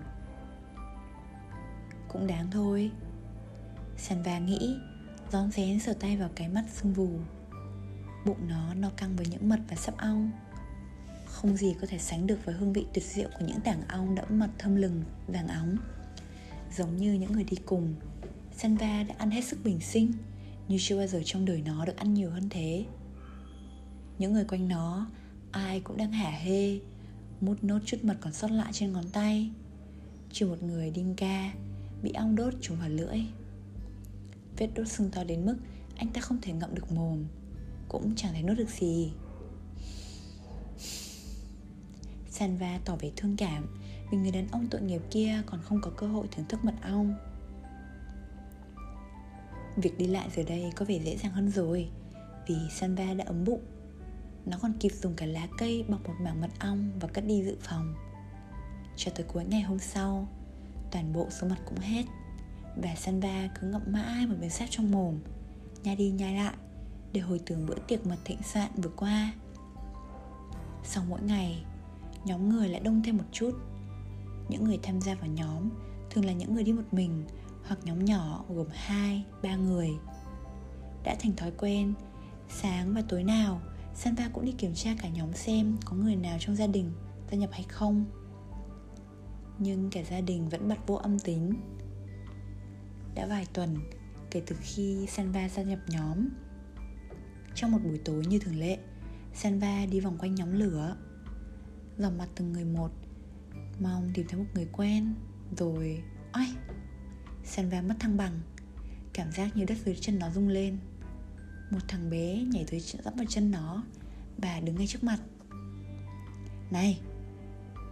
Cũng đáng thôi. Sanva nghĩ Rón rén sờ tay vào cái mắt sưng vù. Bụng nó no căng với những mật và sắp ong. Không gì có thể sánh được với hương vị tuyệt diệu của những tảng ong đẫm mật thơm lừng, vàng óng. Giống như những người đi cùng Sanva đã ăn hết sức bình sinh như chưa bao giờ trong đời nó được ăn nhiều hơn thế. Những người quanh nó ai cũng đang hả hê mút nốt chút mật còn sót lại trên ngón tay. Chỉ một người đinh ca bị ong đốt trúng vào lưỡi. Vết đốt sưng to đến mức anh ta không thể ngậm được mồm, cũng chẳng thể nuốt được gì. Sanva tỏ vẻ thương cảm vì người đàn ông tội nghiệp kia còn không có cơ hội thưởng thức mật ong. Việc đi lại giờ đây có vẻ dễ dàng hơn rồi, Vì Sanva đã ấm bụng. Nó còn kịp dùng cả lá cây bọc một mảng mật ong và cất đi dự phòng. Cho tới cuối ngày hôm sau Toàn bộ số mật cũng hết. Và Sanva cứ ngậm mãi một miếng sáp trong mồm Nhai đi nhai lại Để hồi tưởng bữa tiệc mật thịnh soạn vừa qua. Sau mỗi ngày Nhóm người lại đông thêm một chút. Những người tham gia vào nhóm Thường là những người đi một mình hoặc nhóm nhỏ gồm 2, 3 người. Đã thành thói quen, sáng và tối nào Sanva cũng đi kiểm tra cả nhóm xem có người nào trong gia đình gia nhập hay không. Nhưng cả gia đình vẫn bật vô âm tính. Đã vài tuần kể từ khi Sanva gia nhập nhóm. Trong một buổi tối như thường lệ, Sanva đi vòng quanh nhóm lửa, Dò mặt từng người một, mong tìm thấy một người quen, rồi... Ôi, Sanva mất thăng bằng Cảm giác như đất dưới chân nó rung lên một thằng bé nhảy tới dẫm vào chân nó. Bà đứng ngay trước mặt. Này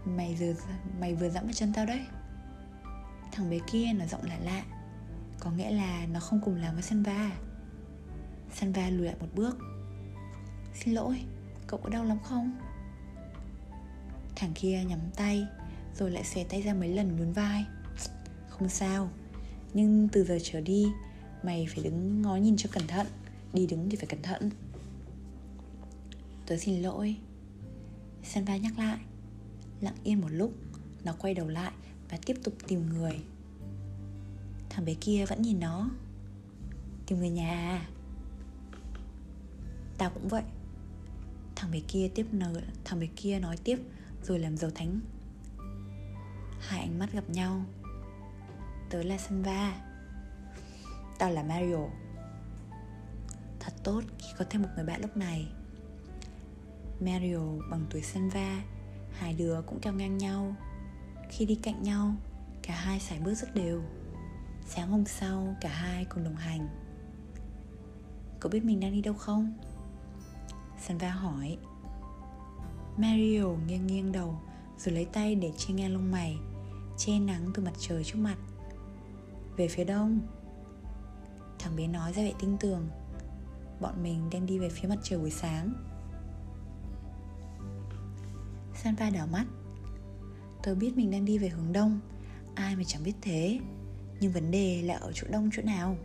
Mày vừa, mày vừa dẫm vào chân tao đấy. Thằng bé kia nó giọng lạ lạ. Có nghĩa là nó không cùng làm với Sanva. Sanva lùi lại một bước. Xin lỗi, cậu có đau lắm không? Thằng kia nhắm tay Rồi lại xòe tay ra mấy lần nhún vai. Không sao nhưng từ giờ trở đi Mày phải đứng ngó nhìn cho cẩn thận. Đi đứng thì phải cẩn thận. Tớ xin lỗi. Sanva nhắc lại. Lặng yên một lúc, Nó quay đầu lại và tiếp tục tìm người. Thằng bé kia vẫn nhìn nó. Tìm người nhà à? Tao cũng vậy. Thằng bé kia tiếp nở Thằng bé kia nói tiếp Rồi làm dầu thánh. Hai ánh mắt gặp nhau. Tớ là Sanva Tao là Mario. Thật tốt khi có thêm một người bạn lúc này. Mario bằng tuổi Senva, Hai đứa cũng cao ngang nhau. Khi đi cạnh nhau, Cả hai sải bước rất đều. Sáng hôm sau, cả hai cùng đồng hành. Cậu biết mình đang đi đâu không? Senva hỏi. Mario nghiêng nghiêng đầu, Rồi lấy tay để che ngang lông mày, Che nắng từ mặt trời trước mặt. Về phía đông. Thằng bé nói ra vẻ tin tưởng. Bọn mình đang đi về phía mặt trời buổi sáng. Sanva đảo mắt. Tớ biết mình đang đi về hướng đông. Ai mà chẳng biết thế. Nhưng vấn đề là ở chỗ đông chỗ nào?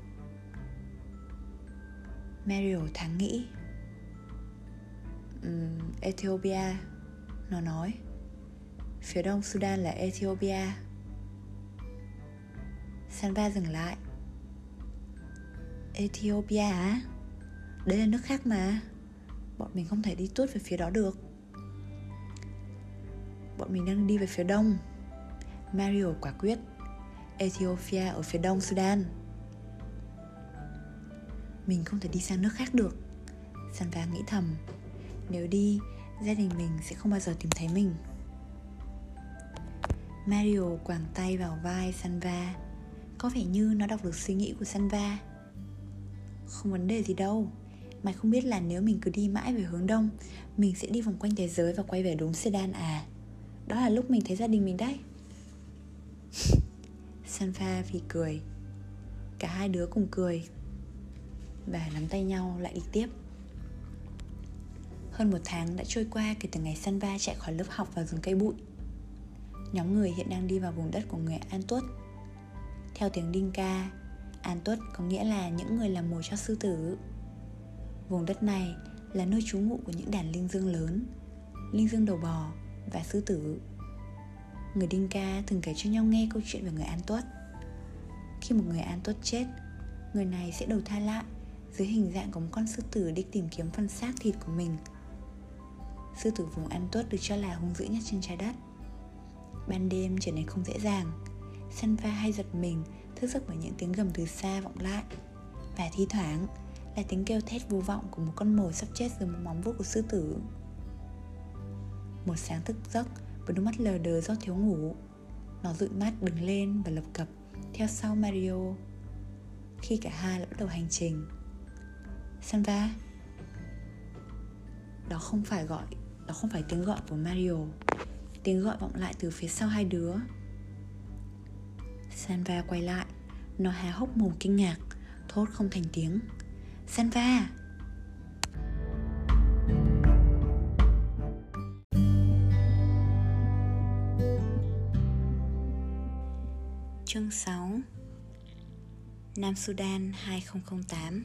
Mario thoáng nghĩ. Um, Ethiopia Nó nói. Phía đông Sudan là Ethiopia. Sanva dừng lại. Ethiopia á? Đấy là nước khác mà. Bọn mình không thể đi tuốt về phía đó được. Bọn mình đang đi về phía đông. Mario quả quyết. Ethiopia ở phía đông Sudan. Mình không thể đi sang nước khác được. Sanva nghĩ thầm. Nếu đi, gia đình mình sẽ không bao giờ tìm thấy mình. Mario quàng tay vào vai Sanva Có vẻ như nó đọc được suy nghĩ của Sanva Không vấn đề gì đâu. Mày không biết là nếu mình cứ đi mãi về hướng đông, Mình sẽ đi vòng quanh thế giới và quay về đúng Sedan à? Đó là lúc mình thấy gia đình mình đấy. Sanfa vì cười. Cả hai đứa cùng cười. Và nắm tay nhau lại đi tiếp. Hơn một tháng đã trôi qua kể từ ngày Sanva chạy khỏi lớp học vào rừng cây bụi. Nhóm người hiện đang đi vào vùng đất của người An Tuất. Theo tiếng Đinh ca An Tuất có nghĩa là những người làm mồi cho sư tử. Vùng đất này là nơi trú ngụ của những đàn linh dương lớn, Linh dương đầu bò và sư tử. Người Đinh Ca thường kể cho nhau nghe câu chuyện về người An Tuất. Khi một người An Tuất chết, Người này sẽ đầu thai lại dưới hình dạng của một con sư tử đi tìm kiếm phần xác thịt của mình. Sư tử vùng An Tuất được cho là hung dữ nhất trên trái đất. Ban đêm trở nên không dễ dàng, Săn va hay giật mình, Thức giấc bởi những tiếng gầm từ xa vọng lại Và thi thoảng là tiếng kêu thét vô vọng của một con mồi sắp chết dưới một móng vuốt của sư tử. Một sáng thức giấc, với đôi mắt lờ đờ do thiếu ngủ, nó dụi mắt, đứng lên và lập cập, theo sau mario. Khi cả hai đã bắt đầu hành trình. Sanva, đó không phải gọi, đó không phải tiếng gọi của mario. Tiếng gọi vọng lại từ phía sau hai đứa. Sanva quay lại, nó há hốc mồm kinh ngạc, thốt không thành tiếng. Sanva Chương 6 Nam Sudan 2008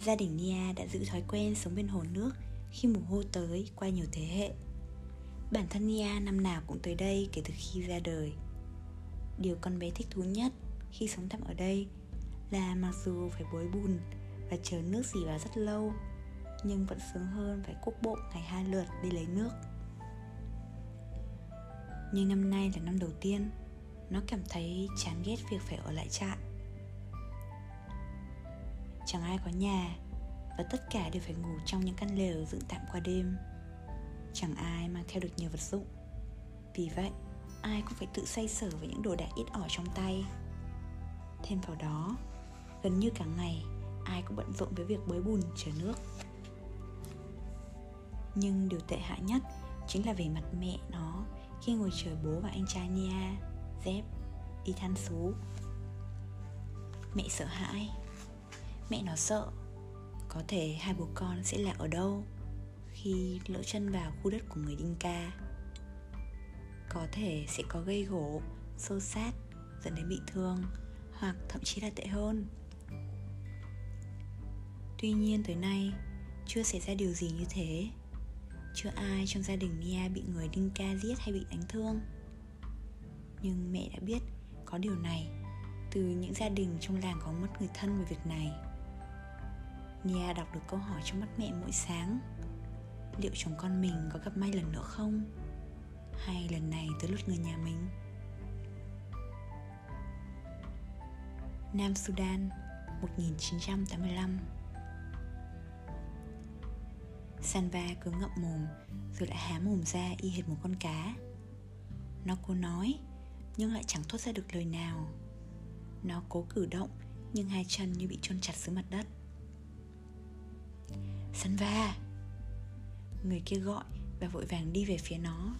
Gia đình Nia đã giữ thói quen sống bên hồ nước khi mùa hô tới qua nhiều thế hệ. Bản thân Nia năm nào cũng tới đây kể từ khi ra đời. Điều con bé thích thú nhất khi sống tạm ở đây là mặc dù phải bối bùn và chờ nước dì vào rất lâu, nhưng vẫn sướng hơn phải cúc bộ ngày hai lượt đi lấy nước. Nhưng năm nay là năm đầu tiên, nó cảm thấy chán ghét việc phải ở lại trại. Chẳng ai có nhà và tất cả đều phải ngủ trong những căn lều dựng tạm qua đêm. Chẳng ai mang theo được nhiều vật dụng. Vì vậy, ai cũng phải tự xoay sở với những đồ đạc ít ỏi trong tay. Thêm vào đó gần như cả ngày ai cũng bận rộn với việc bới bùn chở nước nhưng điều tệ hại nhất chính là về mặt mẹ nó khi ngồi chờ bố và anh trai Nia, Dép đi than xú. Mẹ sợ hãi. Mẹ nó sợ có thể hai bố con sẽ lạc ở đâu khi lỡ chân vào khu đất của người Đinh Ca. Có thể sẽ có gây gỗ, xô sát dẫn đến bị thương hoặc thậm chí là tệ hơn tuy nhiên tới nay, chưa xảy ra điều gì như thế. Chưa ai trong gia đình Mia bị người đinh ca giết hay bị đánh thương. Nhưng mẹ đã biết có điều này Từ những gia đình trong làng có mất người thân về việc này. Nia đọc được câu hỏi trong mắt mẹ mỗi sáng. Liệu chồng con mình có gặp may lần nữa không? Hay lần này tới lượt người nhà mình? Nam Sudan 1985 Sanva cứ ngậm mồm, Rồi lại há mồm ra y hệt một con cá. Nó cố nói, Nhưng lại chẳng thốt ra được lời nào. Nó cố cử động, Nhưng hai chân như bị chôn chặt dưới mặt đất. Sanva Người kia gọi Và vội vàng đi về phía nó.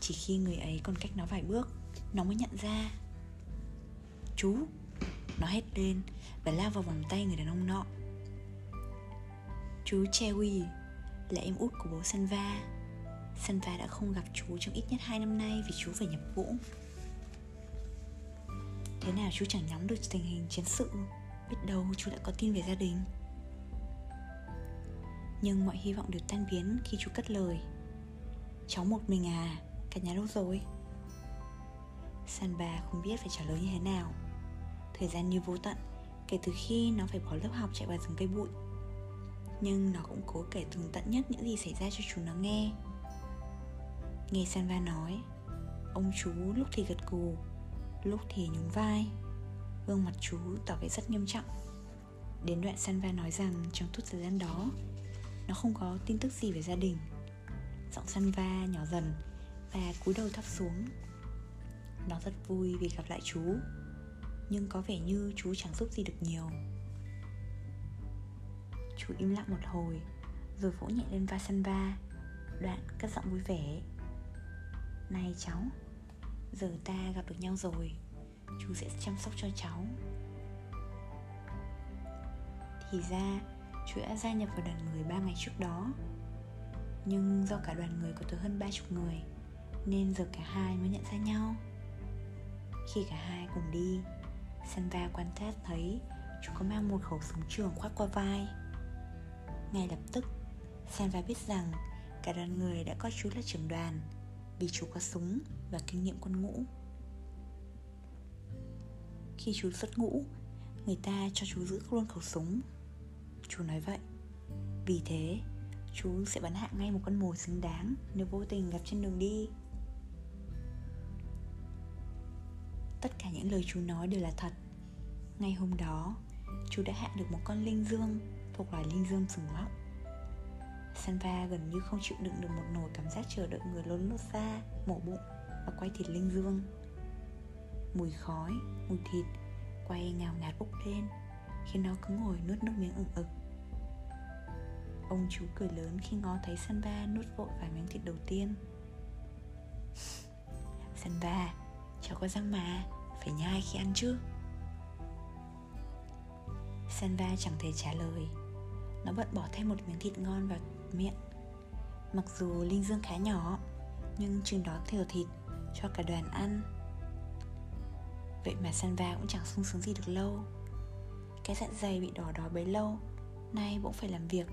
Chỉ khi người ấy còn cách nó vài bước, Nó mới nhận ra. Chú! Nó hét lên Và lao vào vòng tay người đàn ông nọ. Chú Chewy là em út của bố Sanva. Sanva đã không gặp chú trong ít nhất 2 năm nay vì chú phải nhập ngũ. Thế nào chú chẳng nắm được tình hình chiến sự Biết đâu chú đã có tin về gia đình. Nhưng mọi hy vọng đều tan biến khi chú cất lời. Cháu một mình à, cả nhà đâu rồi? Sanva không biết phải trả lời như thế nào. Thời gian như vô tận Kể từ khi nó phải bỏ lớp học chạy vào rừng cây bụi nhưng nó cũng cố kể tường tận nhất những gì xảy ra cho chú nó nghe. Nghe sanva nói, ông chú lúc thì gật gù, lúc thì nhún vai. Gương mặt chú tỏ vẻ rất nghiêm trọng. Đến đoạn sanva nói rằng trong suốt thời gian đó, nó không có tin tức gì về gia đình. Giọng sanva nhỏ dần và cúi đầu thấp xuống. Nó rất vui vì gặp lại chú, nhưng có vẻ như chú chẳng giúp gì được nhiều. Chú im lặng một hồi, Rồi vỗ nhẹ lên vai Sanva Đoạn cất giọng vui vẻ. Này cháu, Giờ ta gặp được nhau rồi. Chú sẽ chăm sóc cho cháu. Thì ra, Chú đã gia nhập vào đoàn người ba ngày trước đó. Nhưng do cả đoàn người có tới hơn ba chục người, Nên giờ cả hai mới nhận ra nhau. Khi cả hai cùng đi Sanva quan sát thấy chú có mang một khẩu súng trường khoác qua vai ngay lập tức, Sanva biết rằng cả đoàn người đã coi chú là trưởng đoàn, vì chú có súng và kinh nghiệm quân ngũ. Khi chú xuất ngũ, người ta cho chú giữ luôn khẩu súng. Chú nói vậy. Vì thế, chú sẽ bắn hạ ngay một con mồi xứng đáng nếu vô tình gặp trên đường đi. Tất cả những lời chú nói đều là thật. Ngay hôm đó, chú đã hạ được một con linh dương thuộc loài linh dương sừng móc Sanva gần như không chịu đựng được một nồi cảm giác chờ đợi người lớn lốt ra, mổ bụng và quay thịt linh dương. Mùi khói, mùi thịt quay ngào ngạt bốc lên Khiến nó cứ ngồi nuốt nước miếng ửng ực. Ông chú cười lớn khi ngó thấy Sanva nuốt vội vài miếng thịt đầu tiên. Sanva, cháu có răng mà, phải nhai khi ăn chứ? Sanva chẳng thể trả lời nó bận bỏ thêm một miếng thịt ngon vào miệng. Mặc dù Linh Dương khá nhỏ, Nhưng chừng đó thừa thịt cho cả đoàn ăn. Vậy mà Sanva cũng chẳng sung sướng gì được lâu. Cái dạ dày bị đỏ đỏ bấy lâu, Nay bỗng phải làm việc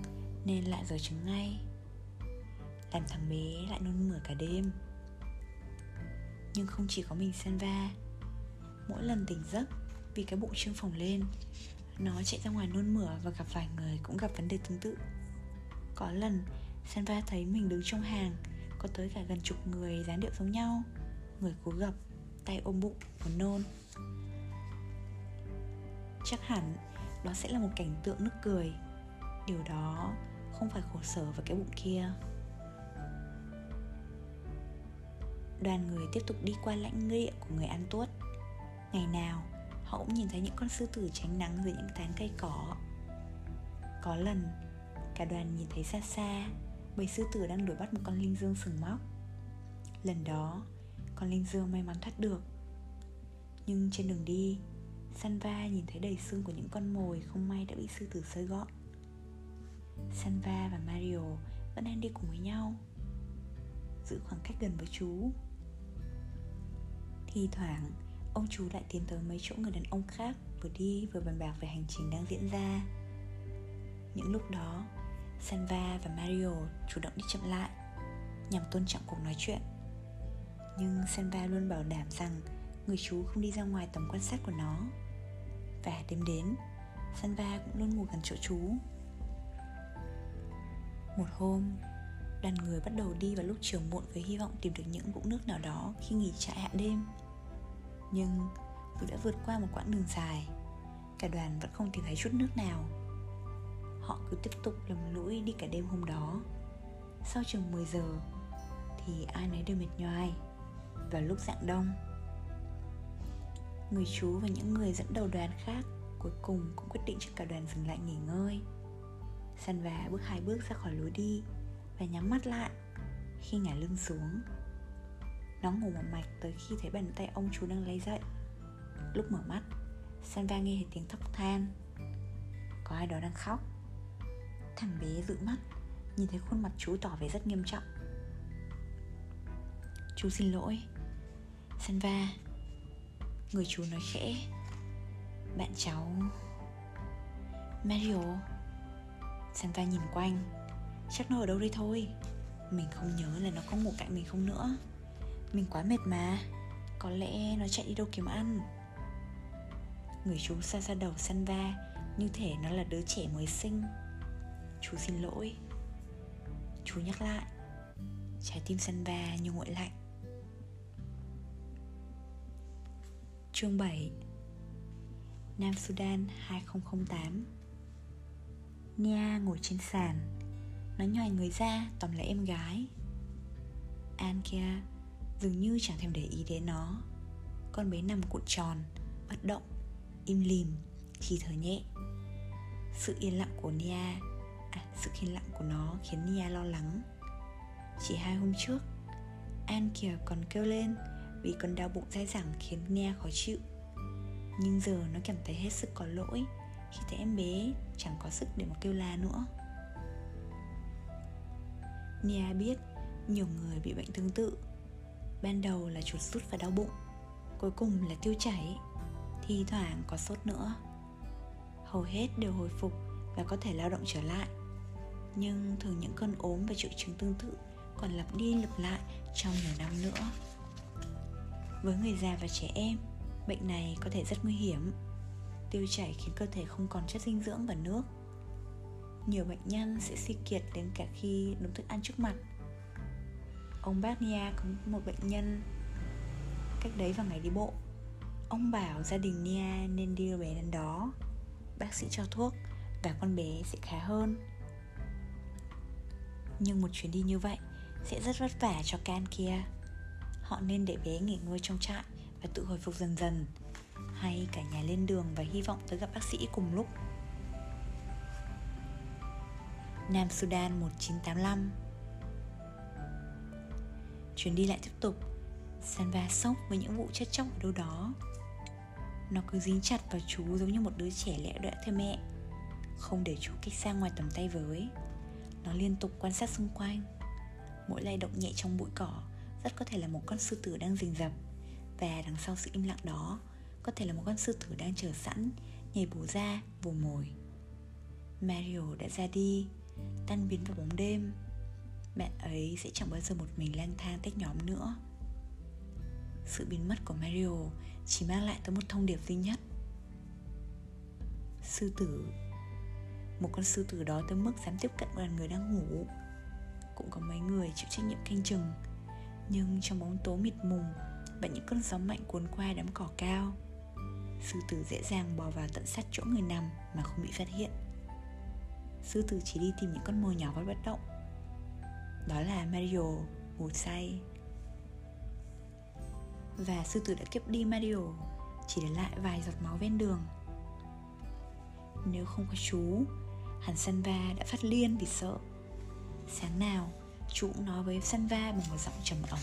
Nên lại giờ trứng ngay. Làm thằng bé lại nôn mửa cả đêm. Nhưng không chỉ có mình Sanva, Mỗi lần tỉnh giấc Vì cái bụng trương phồng lên nó chạy ra ngoài nôn mửa và gặp vài người cũng gặp vấn đề tương tự. Có lần, Sanva thấy mình đứng trong hàng, Có tới cả gần chục người dáng điệu giống nhau. Người cố gập, Tay ôm bụng, muốn nôn. Chắc hẳn Đó sẽ là một cảnh tượng nức cười. Điều đó không phải khổ sở với cái bụng kia. Đoàn người tiếp tục đi qua lãnh địa của người ăn tuốt. Ngày nào họ cũng nhìn thấy những con sư tử tránh nắng dưới những tán cây cỏ có lần, cả đoàn nhìn thấy xa xa bầy sư tử đang đuổi bắt một con linh dương sừng móc. Lần đó, con linh dương may mắn thoát được. Nhưng trên đường đi, Sanva nhìn thấy đầy xương của những con mồi không may đã bị sư tử sơi gọn. Sanva và Mario vẫn đang đi cùng với nhau, Giữ khoảng cách gần với chú. Thi thoảng Ông chú lại tiến tới mấy chỗ người đàn ông khác, Vừa đi vừa bàn bạc về hành trình đang diễn ra. Những lúc đó Sanva và Mario chủ động đi chậm lại, Nhằm tôn trọng cuộc nói chuyện. Nhưng Sanva luôn bảo đảm rằng Người chú không đi ra ngoài tầm quan sát của nó. Và đêm đến Sanva cũng luôn ngủ gần chỗ chú. Một hôm, Đoàn người bắt đầu đi vào lúc chiều muộn với hy vọng tìm được những vũng nước nào đó khi nghỉ trại hạ đêm. Nhưng dù đã vượt qua một quãng đường dài, Cả đoàn vẫn không tìm thấy chút nước nào. Họ cứ tiếp tục lầm lũi đi cả đêm hôm đó. Sau chừng 10 giờ Thì ai nấy đều mệt nhoài. Vào lúc dạng đông, Người chú và những người dẫn đầu đoàn khác Cuối cùng cũng quyết định cho cả đoàn dừng lại nghỉ ngơi. Sanva bước hai bước ra khỏi lối đi Và nhắm mắt lại Khi ngả lưng xuống. Nó ngủ một mạch tới khi thấy bàn tay ông chú đang lấy dậy. Lúc mở mắt Sanva nghe thấy tiếng thóc than. Có ai đó đang khóc? Thằng bé dự mắt, Nhìn thấy khuôn mặt chú tỏ vẻ rất nghiêm trọng. Chú xin lỗi Sanva Người chú nói khẽ, Bạn cháu Mario. Sanva nhìn quanh, Chắc nó ở đâu đây thôi? Mình không nhớ là nó có ngủ cạnh mình không nữa. Mình quá mệt mà. Có lẽ nó chạy đi đâu kiếm ăn. Người chú xa xa đầu Sanva Như thể nó là đứa trẻ mới sinh. Chú xin lỗi. Chú nhắc lại. Trái tim Sanva như nguội lạnh. Chương 7 Nam Sudan 2008 Nia ngồi trên sàn. Nó nhòi người ra, tóm lấy em gái. An kia dường như chẳng thèm để ý đến nó. Con bé nằm cuộn tròn, Bất động, Im lìm khi thở nhẹ. Sự yên lặng của Nia À sự yên lặng của nó khiến Nia lo lắng. Chỉ hai hôm trước, An kìa còn kêu lên Vì con đau bụng dai dẳng khiến Nia khó chịu. Nhưng giờ nó cảm thấy hết sức có lỗi Khi thấy em bé chẳng có sức để mà kêu la nữa. Nia biết nhiều người bị bệnh tương tự. Ban đầu là chuột rút và đau bụng Cuối cùng là tiêu chảy Thi thoảng có sốt nữa. Hầu hết đều hồi phục và có thể lao động trở lại. Nhưng thường những cơn ốm và triệu chứng tương tự còn lặp đi lặp lại trong nhiều năm nữa. Với người già và trẻ em, bệnh này có thể rất nguy hiểm. Tiêu chảy khiến cơ thể không còn chất dinh dưỡng và nước. Nhiều bệnh nhân sẽ suy kiệt đến cả khi đúng thức ăn trước mặt. Ông bác Nia có một bệnh nhân cách đấy vào ngày đi bộ. Ông bảo gia đình Nia nên đưa bé đến đó. Bác sĩ cho thuốc và con bé sẽ khá hơn. Nhưng một chuyến đi như vậy sẽ rất vất vả cho can kia. Họ nên để bé nghỉ ngơi trong trại và tự hồi phục dần dần. Hay cả nhà lên đường và hy vọng tới gặp bác sĩ cùng lúc. Nam Sudan 1985 Chuyến đi lại tiếp tục. Sanva sốc với những vụ chết chóc ở đâu đó. Nó cứ dính chặt vào chú giống như một đứa trẻ lẽ đỡ theo mẹ Không để chú cách xa ngoài tầm tay với. Nó liên tục quan sát xung quanh. Mỗi lay động nhẹ trong bụi cỏ Rất có thể là một con sư tử đang rình rập. Và đằng sau sự im lặng đó Có thể là một con sư tử đang chờ sẵn Nhảy bổ ra, vồ mồi. Mario đã ra đi Tan biến vào bóng đêm. Bạn ấy sẽ chẳng bao giờ một mình lang thang tách nhóm nữa. Sự biến mất của Mario Chỉ mang lại tới một thông điệp duy nhất. Sư tử. Một con sư tử đó tới mức dám tiếp cận đoàn người đang ngủ. Cũng có mấy người chịu trách nhiệm canh chừng, nhưng trong bóng tối mịt mùng và những cơn gió mạnh cuốn qua đám cỏ cao, sư tử dễ dàng bò vào tận sát chỗ người nằm mà không bị phát hiện. Sư tử chỉ đi tìm những con mồi nhỏ và bất động đó là mario ngủ say và sư tử đã kiếp đi mario, chỉ để lại vài giọt máu ven đường. Nếu không có chú, hẳn Sanva đã phát liên vì sợ. Sáng nào, Chú cũng nói với Sanva bằng một giọng trầm ấm.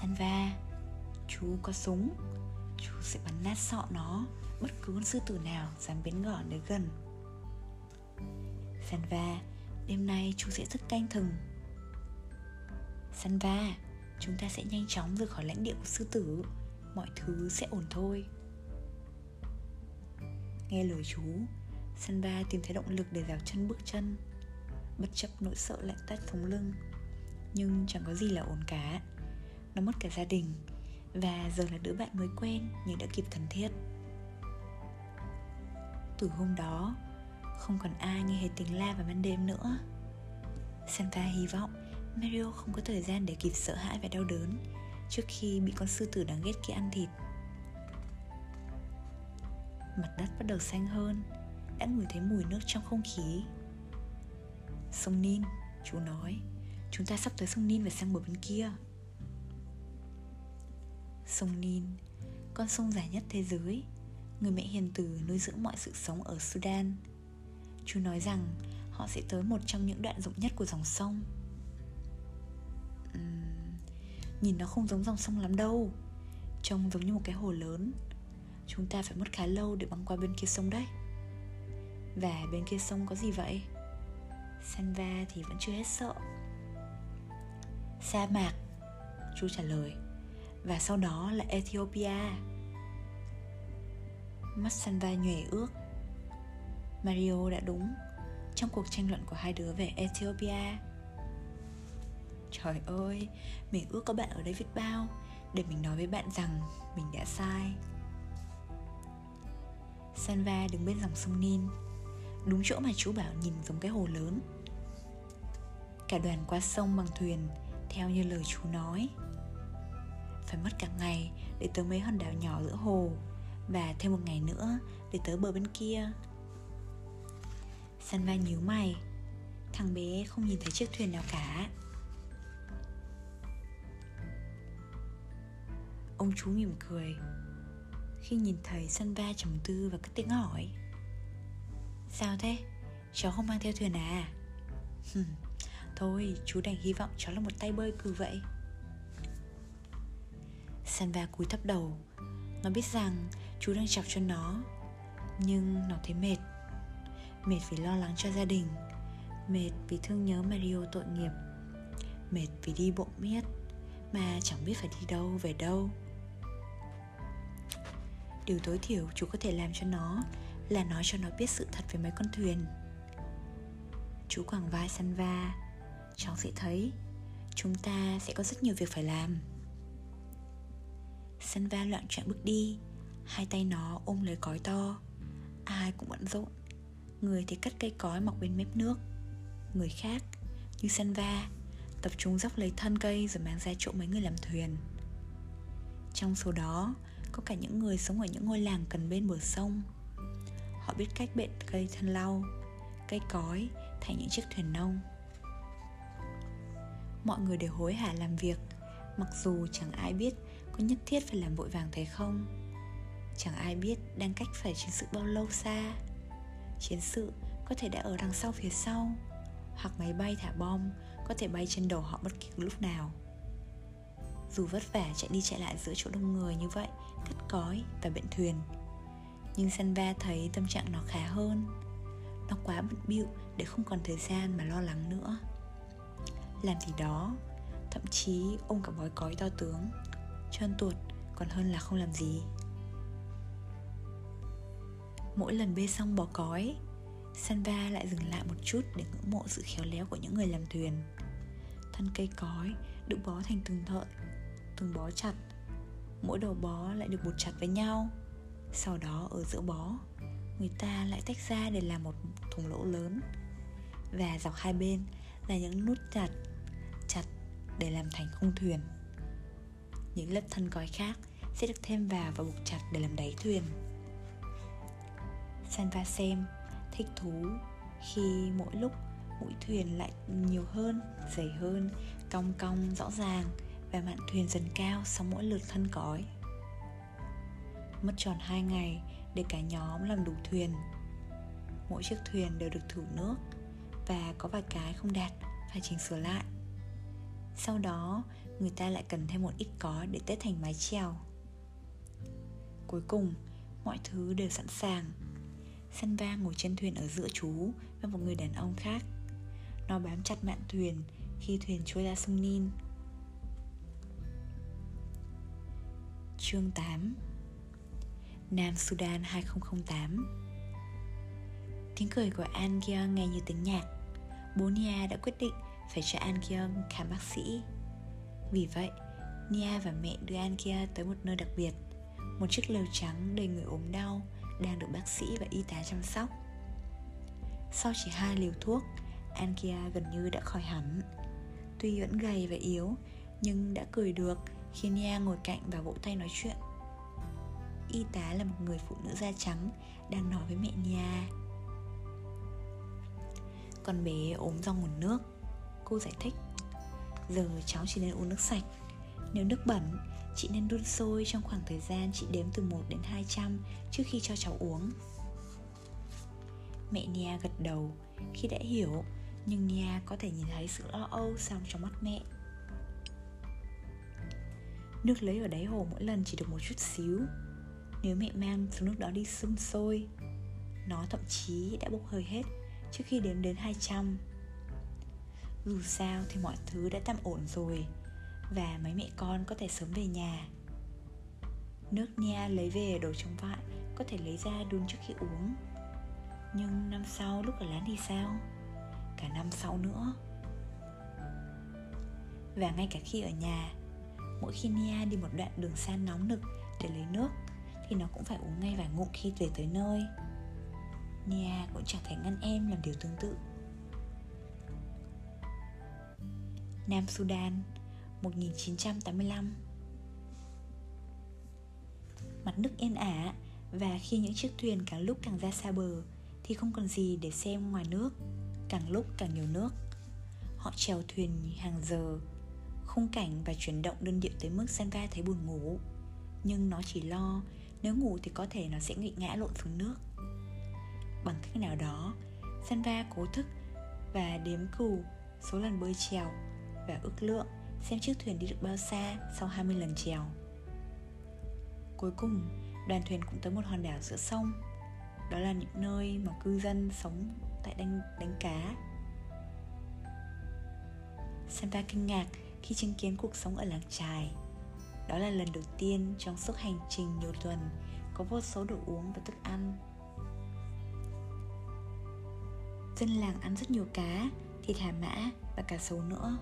Sanva, Chú có súng, Chú sẽ bắn nát sọ nó, Bất cứ con sư tử nào dám bén gọn đến gần. Sanva Đêm nay chú sẽ rất canh thừng. Sanva Chúng ta sẽ nhanh chóng rời khỏi lãnh địa của sư tử. Mọi thứ sẽ ổn thôi. Nghe lời chú Sanva tìm thấy động lực để dào chân bước chân. Bất chấp nỗi sợ lạnh tắt sống lưng, Nhưng chẳng có gì là ổn cả. Nó mất cả gia đình, Và giờ là đứa bạn mới quen Nhưng đã kịp thân thiết. Từ hôm đó không còn ai nghe hề tiếng la vào ban đêm nữa. Santa hy vọng Mario không có thời gian để kịp sợ hãi và đau đớn Trước khi bị con sư tử đáng ghét kia ăn thịt. Mặt đất bắt đầu xanh hơn Đã ngửi thấy mùi nước trong không khí. Sông Nin, chú nói Chúng ta sắp tới sông Nin và sang bờ bên kia. Sông Nin, con sông dài nhất thế giới Người mẹ hiền từ nuôi dưỡng mọi sự sống ở Sudan. Chú nói rằng họ sẽ tới một trong những đoạn rộng nhất của dòng sông. Uhm, Nhìn nó không giống dòng sông lắm đâu. Trông giống như một cái hồ lớn. Chúng ta phải mất khá lâu để băng qua bên kia sông đấy. Và bên kia sông có gì vậy? Sanva thì vẫn chưa hết sợ. Sa mạc Chú trả lời. Và sau đó là Ethiopia. Mắt Sanva nhòe ước. Mario đã đúng Trong cuộc tranh luận của hai đứa về Ethiopia. Trời ơi, Mình ước có bạn ở đây viết bao, Để mình nói với bạn rằng Mình đã sai. Sanva đứng bên dòng sông Nin, Đúng chỗ mà chú bảo nhìn giống cái hồ lớn. Cả đoàn qua sông bằng thuyền, Theo như lời chú nói. Phải mất cả ngày Để tới mấy hòn đảo nhỏ giữa hồ, Và thêm một ngày nữa Để tới bờ bên kia. Sanva nhíu mày. Thằng bé không nhìn thấy chiếc thuyền nào cả. Ông chú mỉm cười. Khi nhìn thấy Sanva trầm tư và cất tiếng hỏi. Sao thế? Cháu không mang theo thuyền à? Thôi, chú đành hy vọng cháu là một tay bơi cừ vậy. Sanva cúi thấp đầu. Nó biết rằng chú đang chọc cho nó, Nhưng nó thấy mệt. Mệt vì lo lắng cho gia đình. Mệt vì thương nhớ Mario tội nghiệp. Mệt vì đi bộ miết, Mà chẳng biết phải đi đâu, về đâu. Điều tối thiểu chú có thể làm cho nó Là nói cho nó biết sự thật về mấy con thuyền. Chú quàng vai Sanva cháu sẽ thấy, chúng ta sẽ có rất nhiều việc phải làm. Săn va loạn trạng bước đi, hai tay nó ôm lấy cói to. Ai cũng bận rộn người thì cắt cây cói mọc bên mép nước. Người khác, như Sanva, tập trung dốc lấy thân cây rồi mang ra chỗ mấy người làm thuyền. Trong số đó, có cả những người sống ở những ngôi làng gần bên bờ sông. Họ biết cách bện cây thân lau, cây cói thành những chiếc thuyền nông. Mọi người đều hối hả làm việc, mặc dù chẳng ai biết có nhất thiết phải làm vội vàng thế không. Chẳng ai biết đang cách phải chiến sự bao lâu xa chiến sự có thể đã ở đằng sau phía sau, hoặc máy bay thả bom có thể bay trên đầu họ bất kỳ lúc nào. Dù vất vả chạy đi chạy lại giữa chỗ đông người như vậy, cắt cói và bệnh thuyền, nhưng Sanva thấy tâm trạng nó khá hơn. Nó quá bận bịu để không còn thời gian mà lo lắng nữa. Làm gì đó, thậm chí ôm cả bói cói to tướng trơn tuột còn hơn là không làm gì mỗi lần bê xong bò cói Sanva lại dừng lại một chút để ngưỡng mộ sự khéo léo của những người làm thuyền. Thân cây cói được bó thành từng thợi Từng bó chặt. Mỗi đầu bó lại được buộc chặt với nhau. Sau đó ở giữa bó, Người ta lại tách ra để làm một thùng lỗ lớn. Và dọc hai bên là những nút chặt chặt để làm thành khung thuyền. Những lớp thân cói khác sẽ được thêm vào và buộc chặt để làm đáy thuyền. Sanva xem thích thú khi mỗi lúc mũi thuyền lại nhiều hơn, dày hơn, cong cong rõ ràng và mạn thuyền dần cao sau mỗi lượt thân cói. Mất tròn hai ngày để cả nhóm làm đủ thuyền. Mỗi chiếc thuyền đều được thử nước và có vài cái không đạt phải chỉnh sửa lại sau đó người ta lại cần thêm một ít có để tết thành mái chèo cuối cùng mọi thứ đều sẵn sàng Sân va ngồi trên thuyền ở giữa chú và một người đàn ông khác. Nó bám chặt mạn thuyền khi thuyền trôi ra sông nin. Chương 8 Nam Sudan 2008 Tiếng cười của An Gyeong nghe như tiếng nhạc. Bố Nia đã quyết định phải cho An Gyeong khám bác sĩ. Vì vậy, Nia và mẹ đưa An Kia tới một nơi đặc biệt Một chiếc lều trắng đầy người ốm đau đang được bác sĩ và y tá chăm sóc. Sau chỉ hai liều thuốc Ankia gần như đã khỏi hẳn. Tuy vẫn gầy và yếu Nhưng đã cười được khi Nia ngồi cạnh và vỗ tay nói chuyện. Y tá là một người phụ nữ da trắng Đang nói với mẹ Nia. Con bé ốm do nguồn nước Cô giải thích. Giờ cháu chỉ nên uống nước sạch. Nếu nước bẩn, chị nên đun sôi trong khoảng thời gian chị đếm từ 1 đến 200 trước khi cho cháu uống. Mẹ Nia gật đầu. Khi đã hiểu, Nhưng Nia có thể nhìn thấy sự lo âu sang trong mắt mẹ. Nước lấy ở đáy hồ mỗi lần chỉ được một chút xíu. Nếu mẹ mang số nước đó đi xưng sôi, Nó thậm chí đã bốc hơi hết trước khi đếm đến 200 Dù sao thì mọi thứ đã tạm ổn rồi. Và mấy mẹ con có thể sớm về nhà. Nước Nia lấy về đổ trong vại Có thể lấy ra đun trước khi uống. Nhưng năm sau lúc ở lán thì sao? Cả năm sau nữa. Và ngay cả khi ở nhà, Mỗi khi Nia đi một đoạn đường xa nóng nực để lấy nước, Thì nó cũng phải uống ngay vài ngụm khi về tới nơi. Nia cũng chẳng thể ngăn em làm điều tương tự. Nam Sudan 1985 Mặt nước yên ả Và khi những chiếc thuyền càng lúc càng ra xa bờ Thì không còn gì để xem ngoài nước, Càng lúc càng nhiều nước. Họ chèo thuyền hàng giờ, Khung cảnh và chuyển động đơn điệu tới mức Sanva thấy buồn ngủ. Nhưng nó chỉ lo, Nếu ngủ thì có thể nó sẽ bị ngã lộn xuống nước. Bằng cách nào đó Sanva cố thức Và đếm cù số lần bơi chèo Và ước lượng xem chiếc thuyền đi được bao xa sau 20 lần trèo. Cuối cùng, đoàn thuyền cũng tới một hòn đảo giữa sông. Đó là những nơi mà cư dân sống tại đánh, đánh cá. Santa kinh ngạc khi chứng kiến cuộc sống ở làng trài. Đó là lần đầu tiên trong suốt hành trình nhiều tuần Có vô số đồ uống và thức ăn. Dân làng ăn rất nhiều cá, thịt hà mã và cả sấu nữa.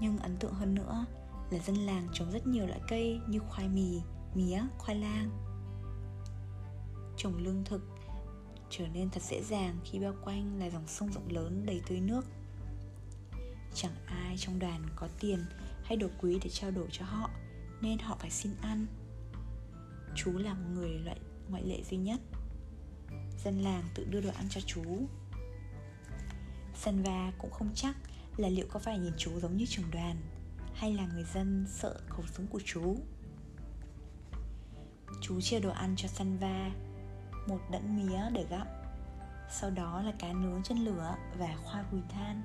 Nhưng ấn tượng hơn nữa là dân làng trồng rất nhiều loại cây như khoai mì, mía, khoai lang. Trồng lương thực trở nên thật dễ dàng khi bao quanh là dòng sông rộng lớn đầy tươi nước. Chẳng ai trong đoàn có tiền hay đồ quý để trao đổi cho họ nên họ phải xin ăn. Chú là một người loại ngoại lệ duy nhất. Dân làng tự đưa đồ ăn cho chú. Sanva cũng không chắc là liệu có phải nhìn chú giống như trưởng đoàn, hay là người dân sợ khẩu súng của chú chú chia đồ ăn cho Sanva một đẫn mía để gặm, sau đó là cá nướng trên lửa và khoai bùi than.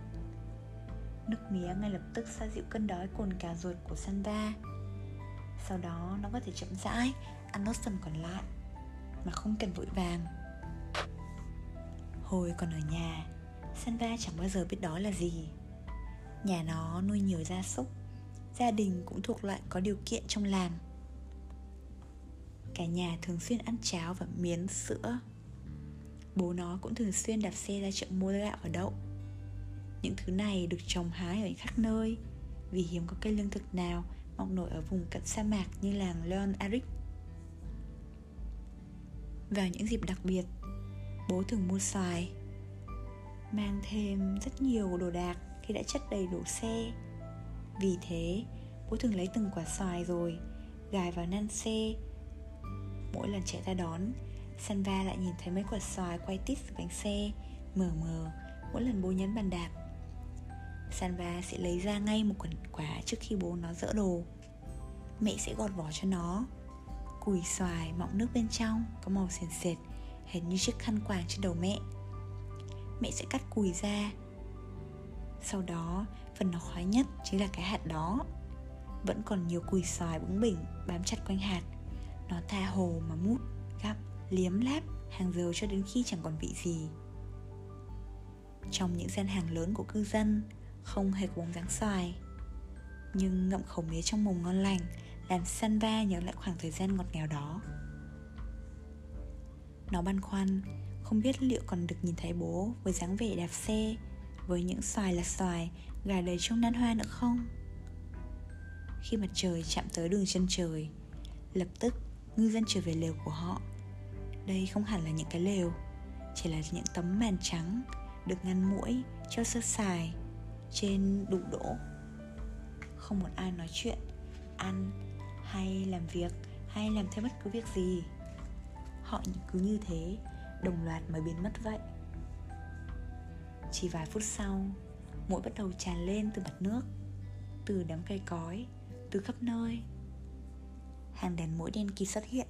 Nước mía ngay lập tức xoa dịu cơn đói cồn cà ruột của Sanva Sau đó, nó có thể chậm rãi ăn nốt phần còn lại, Mà không cần vội vàng. Hồi còn ở nhà Sanva chẳng bao giờ biết đói là gì. Nhà nó nuôi nhiều gia súc. Gia đình cũng thuộc loại có điều kiện trong làng. Cả nhà thường xuyên ăn cháo và miến sữa. Bố nó cũng thường xuyên đạp xe ra chợ mua gạo và đậu. Những thứ này được trồng hái ở khắp nơi. Vì hiếm có cây lương thực nào mọc nổi ở vùng cận sa mạc như làng Leon Arik. Vào những dịp đặc biệt, bố thường mua xoài, mang thêm rất nhiều đồ đạc khi đã chất đầy đủ xe. Vì thế, bố thường lấy từng quả xoài rồi gài vào nan xe. Mỗi lần chạy ra đón, Sanva lại nhìn thấy mấy quả xoài quay tít dưới bánh xe, mờ mờ mỗi lần bố nhấn bàn đạp. Sanva sẽ lấy ra ngay một quần quả trước khi bố nó dỡ đồ Mẹ sẽ gọt vỏ cho nó Cùi xoài mọng nước bên trong Có màu sền sệt Hệt như chiếc khăn quàng trên đầu mẹ Mẹ sẽ cắt cùi ra sau đó Phần nó khoái nhất chính là cái hạt đó. Vẫn còn nhiều cùi xoài bướng bỉnh Bám chặt quanh hạt. Nó tha hồ mà mút Gặm, liếm láp Hàng giờ cho đến khi chẳng còn vị gì. Trong những gian hàng lớn của cư dân không hề có bóng dáng xoài. Nhưng ngậm khẩu mía trong mồm ngon lành làm Sanva nhớ lại khoảng thời gian ngọt ngào đó. Nó băn khoăn, không biết liệu còn được nhìn thấy bố với dáng vẻ đạp xe, với những xoài là xoài, gà đầy trong nan hoa nữa không? Khi mặt trời chạm tới đường chân trời, lập tức ngư dân trở về lều của họ. Đây không hẳn là những cái lều, chỉ là những tấm màn trắng được ngăn mũi cho sơ sài trên đủ đỗ. Không một ai nói chuyện, ăn hay làm việc hay làm thêm bất cứ việc gì. Họ cứ như thế, đồng loạt mới biến mất vậy. Chỉ vài phút sau, mũi bắt đầu tràn lên từ mặt nước, từ đám cây cói, từ khắp nơi. Hàng đèn mũi đen kỳ xuất hiện,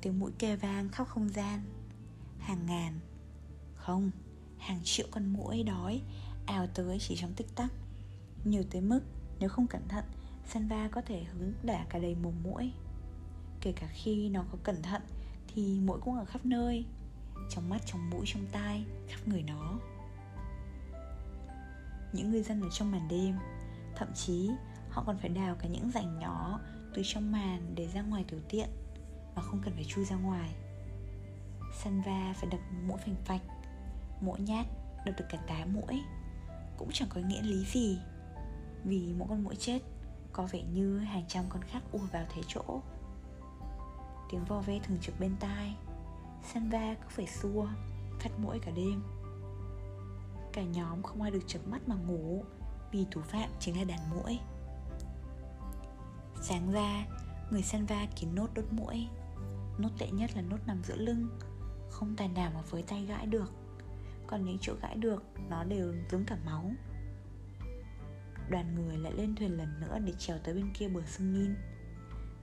tiếng mũi kêu vang khắp không gian. Hàng ngàn, không, hàng triệu con mũi đói ào tới chỉ trong tích tắc. Nhiều tới mức nếu không cẩn thận, Sanva có thể hứng đả cả đầy mồm mũi. Kể cả khi nó có cẩn thận thì mũi cũng ở khắp nơi, trong mắt, trong mũi, trong tai, khắp người nó những người dân ở trong màn đêm. Thậm chí, họ còn phải đào cả những rãnh nhỏ từ trong màn để ra ngoài tiểu tiện mà không cần phải chui ra ngoài. Sanva phải đập mũi phành phạch Mỗi nhát đập được cả tá mũi. Cũng chẳng có nghĩa lý gì, Vì mỗi con mũi chết Có vẻ như hàng trăm con khác ùa vào thế chỗ. Tiếng vo ve thường trực bên tai Sanva cứ phải xua, Phát mũi cả đêm. Cả nhóm không ai được chớp mắt mà ngủ, Vì thủ phạm chính là đàn mũi Sáng ra, Người săn va kín nốt đốt mũi Nốt tệ nhất là nốt nằm giữa lưng, Không tài nào mà với tay gãi được. Còn những chỗ gãi được, Nó đều giống cả máu. Đoàn người lại lên thuyền lần nữa Để trèo tới bên kia bờ sông Nin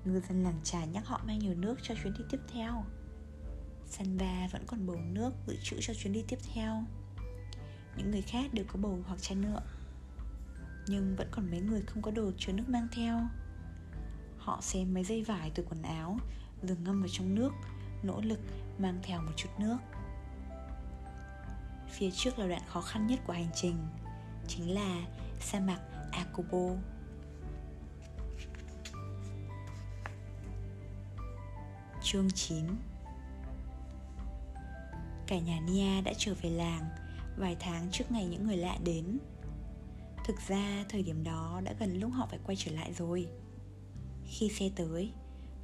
Ngư dân làng trà nhắc họ mang nhiều nước cho chuyến đi tiếp theo. Sanva vẫn còn bầu nước dự trữ cho chuyến đi tiếp theo những người khác đều có bầu hoặc chai nhựa, nhưng vẫn còn mấy người không có đồ chứa nước mang theo. Họ xem mấy dây vải từ quần áo, rồi ngâm vào trong nước, nỗ lực mang theo một chút nước. Phía trước là đoạn khó khăn nhất của hành trình, chính là sa mạc Akobo. Chương 9 Cả nhà Nia đã trở về làng vài tháng trước ngày những người lạ đến. Thực ra, thời điểm đó đã gần lúc họ phải quay trở lại rồi. Khi xe tới,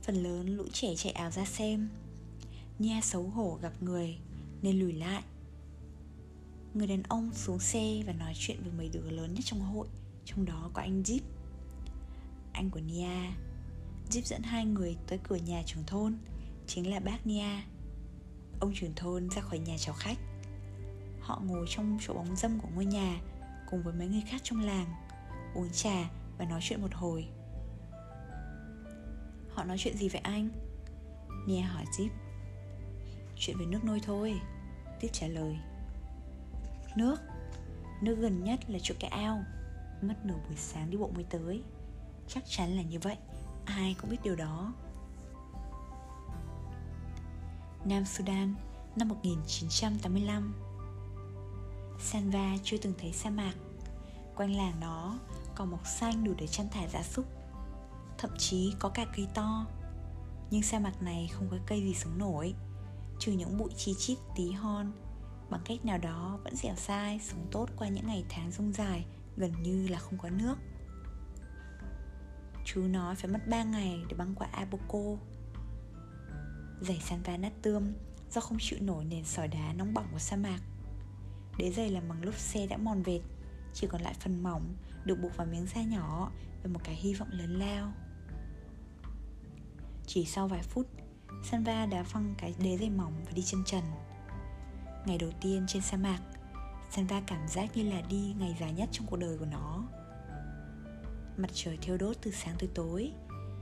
phần lớn lũ trẻ chạy ảo ra xem. Nha xấu hổ gặp người, nên lùi lại. Người đàn ông xuống xe và nói chuyện với mấy đứa lớn nhất trong hội, trong đó có anh Jeep. Anh của Nia. Jeep dẫn hai người tới cửa nhà trưởng thôn, chính là bác Nia. Ông trưởng thôn ra khỏi nhà chào khách. Họ ngồi trong chỗ bóng dâm của ngôi nhà Cùng với mấy người khác trong làng, Uống trà và nói chuyện một hồi. Họ nói chuyện gì vậy anh? Nia hỏi Zip Chuyện về nước nôi thôi, Tiếp trả lời. Nước Nước gần nhất là chỗ cái ao, Mất nửa buổi sáng đi bộ mới tới. Chắc chắn là như vậy, Ai cũng biết điều đó. Nam Sudan, năm 1985 Sanva chưa từng thấy sa mạc. Quanh làng nó có mọc xanh đủ để chăn thả gia súc, Thậm chí có cả cây to. Nhưng sa mạc này không có cây gì sống nổi, Trừ những bụi chi chít, tí hon. Bằng cách nào đó vẫn dẻo sai Sống tốt qua những ngày tháng rông dài, Gần như là không có nước. Chú nói phải mất 3 ngày để băng qua Apoco. Giày Sanva nát tươm Do không chịu nổi nền sỏi đá nóng bỏng của sa mạc. Đế giày làm bằng lốp xe đã mòn vệt, Chỉ còn lại phần mỏng Được buộc vào miếng da nhỏ Và một cái hy vọng lớn lao. Chỉ sau vài phút, Sanva đã phăng cái đế giày mỏng Và đi chân trần. Ngày đầu tiên trên sa mạc, Sanva cảm giác như là đi ngày dài nhất trong cuộc đời của nó. Mặt trời thiêu đốt từ sáng tới tối,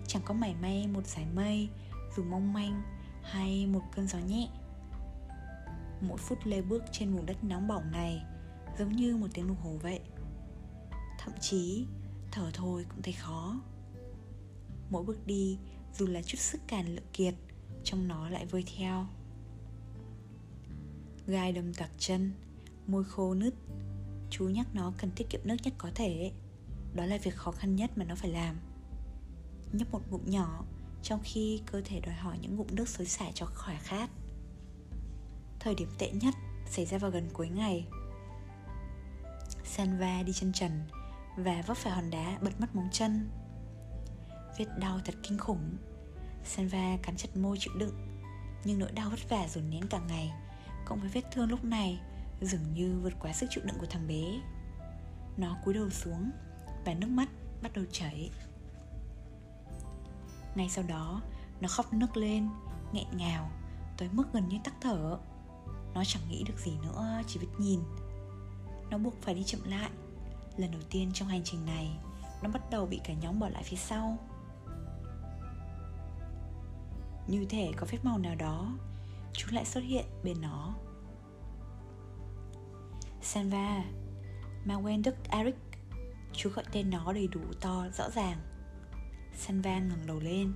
Chẳng có mảy may một dải mây, Dù mong manh Hay một cơn gió nhẹ mỗi phút lê bước trên vùng đất nóng bỏng này, giống như một tiếng đồng hồ vậy. Thậm chí, thở thôi cũng thấy khó. Mỗi bước đi, dù là chút sức càn lượng kiệt trong nó lại vơi theo. Gai đâm tặc chân, môi khô nứt. Chú nhắc nó cần tiết kiệm nước nhất có thể. Đó là việc khó khăn nhất mà nó phải làm. Nhấp một ngụm nhỏ, Trong khi cơ thể đòi hỏi những ngụm nước xối xả cho khỏi khát. Thời điểm tệ nhất xảy ra vào gần cuối ngày. Sanva đi chân trần Và vấp phải hòn đá bật mất móng chân. Vết đau thật kinh khủng. Sanva cắn chặt môi chịu đựng, Nhưng nỗi đau vất vả dồn nén cả ngày, Cộng với vết thương lúc này, Dường như vượt quá sức chịu đựng của thằng bé. Nó cúi đầu xuống Và nước mắt bắt đầu chảy. Ngay sau đó, Nó khóc nức lên, nghẹn ngào, Tới mức gần như tắc thở. Nó chẳng nghĩ được gì nữa Chỉ biết nhìn. Nó buộc phải đi chậm lại. Lần đầu tiên trong hành trình này Nó bắt đầu bị cả nhóm bỏ lại phía sau. Như thể có phép màu nào đó Chú lại xuất hiện bên nó. Sanva Mawen Đức Eric Chú gọi tên nó đầy đủ to, rõ ràng. Sanva ngẩng đầu lên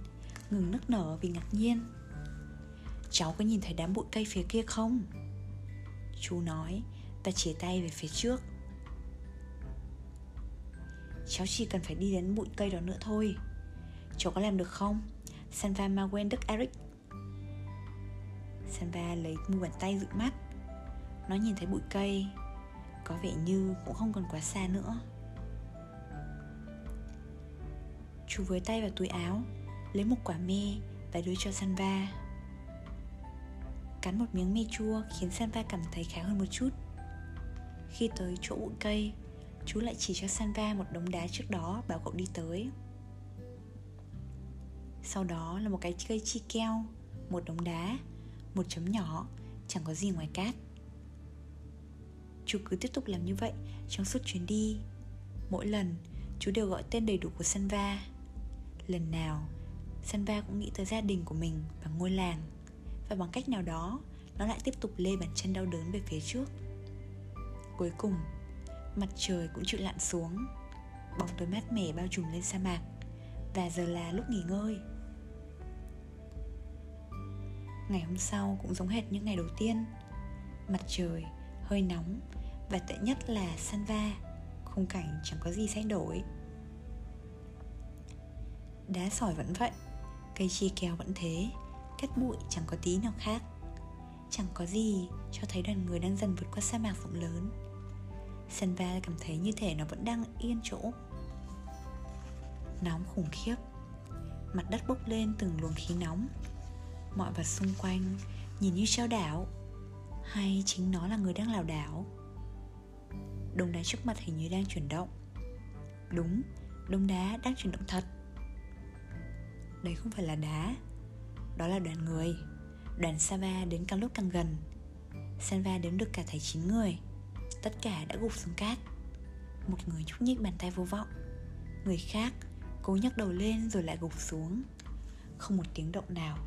Ngừng nức nở vì ngạc nhiên. Cháu có nhìn thấy đám bụi cây phía kia không? Chú nói và chỉ tay về phía trước. Cháu chỉ cần phải đi đến bụi cây đó nữa thôi. Cháu có làm được không? Sanva Mawen Đức Eric. Sanva lấy mu bàn tay dựng mắt. Nó nhìn thấy bụi cây, Có vẻ như cũng không còn quá xa nữa. Chú với tay vào túi áo, Lấy một quả me Và đưa cho Sanva. Cắn một miếng me chua Khiến Sanva cảm thấy khá hơn một chút. Khi tới chỗ bụi cây, Chú lại chỉ cho Sanva một đống đá trước đó Bảo cậu đi tới. Sau đó là một cái cây chi keo, Một đống đá, Một chấm nhỏ, Chẳng có gì ngoài cát. Chú cứ tiếp tục làm như vậy Trong suốt chuyến đi. Mỗi lần, chú đều gọi tên đầy đủ của Sanva Lần nào Sanva cũng nghĩ tới gia đình của mình và ngôi làng. Và bằng cách nào đó Nó lại tiếp tục lê bàn chân đau đớn về phía trước. Cuối cùng Mặt trời cũng chịu lặn xuống Bóng tối mát mẻ bao trùm lên sa mạc Và giờ là lúc nghỉ ngơi. Ngày hôm sau cũng giống hệt những ngày đầu tiên. Mặt trời, hơi nóng Và tệ nhất là Sanva Khung cảnh chẳng có gì thay đổi. Đá sỏi vẫn vậy Cây chi keo vẫn thế. Cát bụi chẳng có tí nào khác. Chẳng có gì cho thấy đoàn người đang dần vượt qua sa mạc rộng lớn. Sanva cảm thấy như thể nó vẫn đang yên chỗ. Nóng khủng khiếp. Mặt đất bốc lên từng luồng khí nóng. Mọi vật xung quanh nhìn như treo đảo Hay chính nó là người đang lảo đảo. Đống đá trước mặt hình như đang chuyển động. Đúng, đống đá đang chuyển động thật. Đấy không phải là đá. Đó là đoàn người. Đoàn Sava đến càng lúc càng gần. Sanva đếm được cả thầy 9 người. Tất cả đã gục xuống cát. Một người nhúc nhích bàn tay vô vọng. Người khác cố nhấc đầu lên rồi lại gục xuống. Không một tiếng động nào.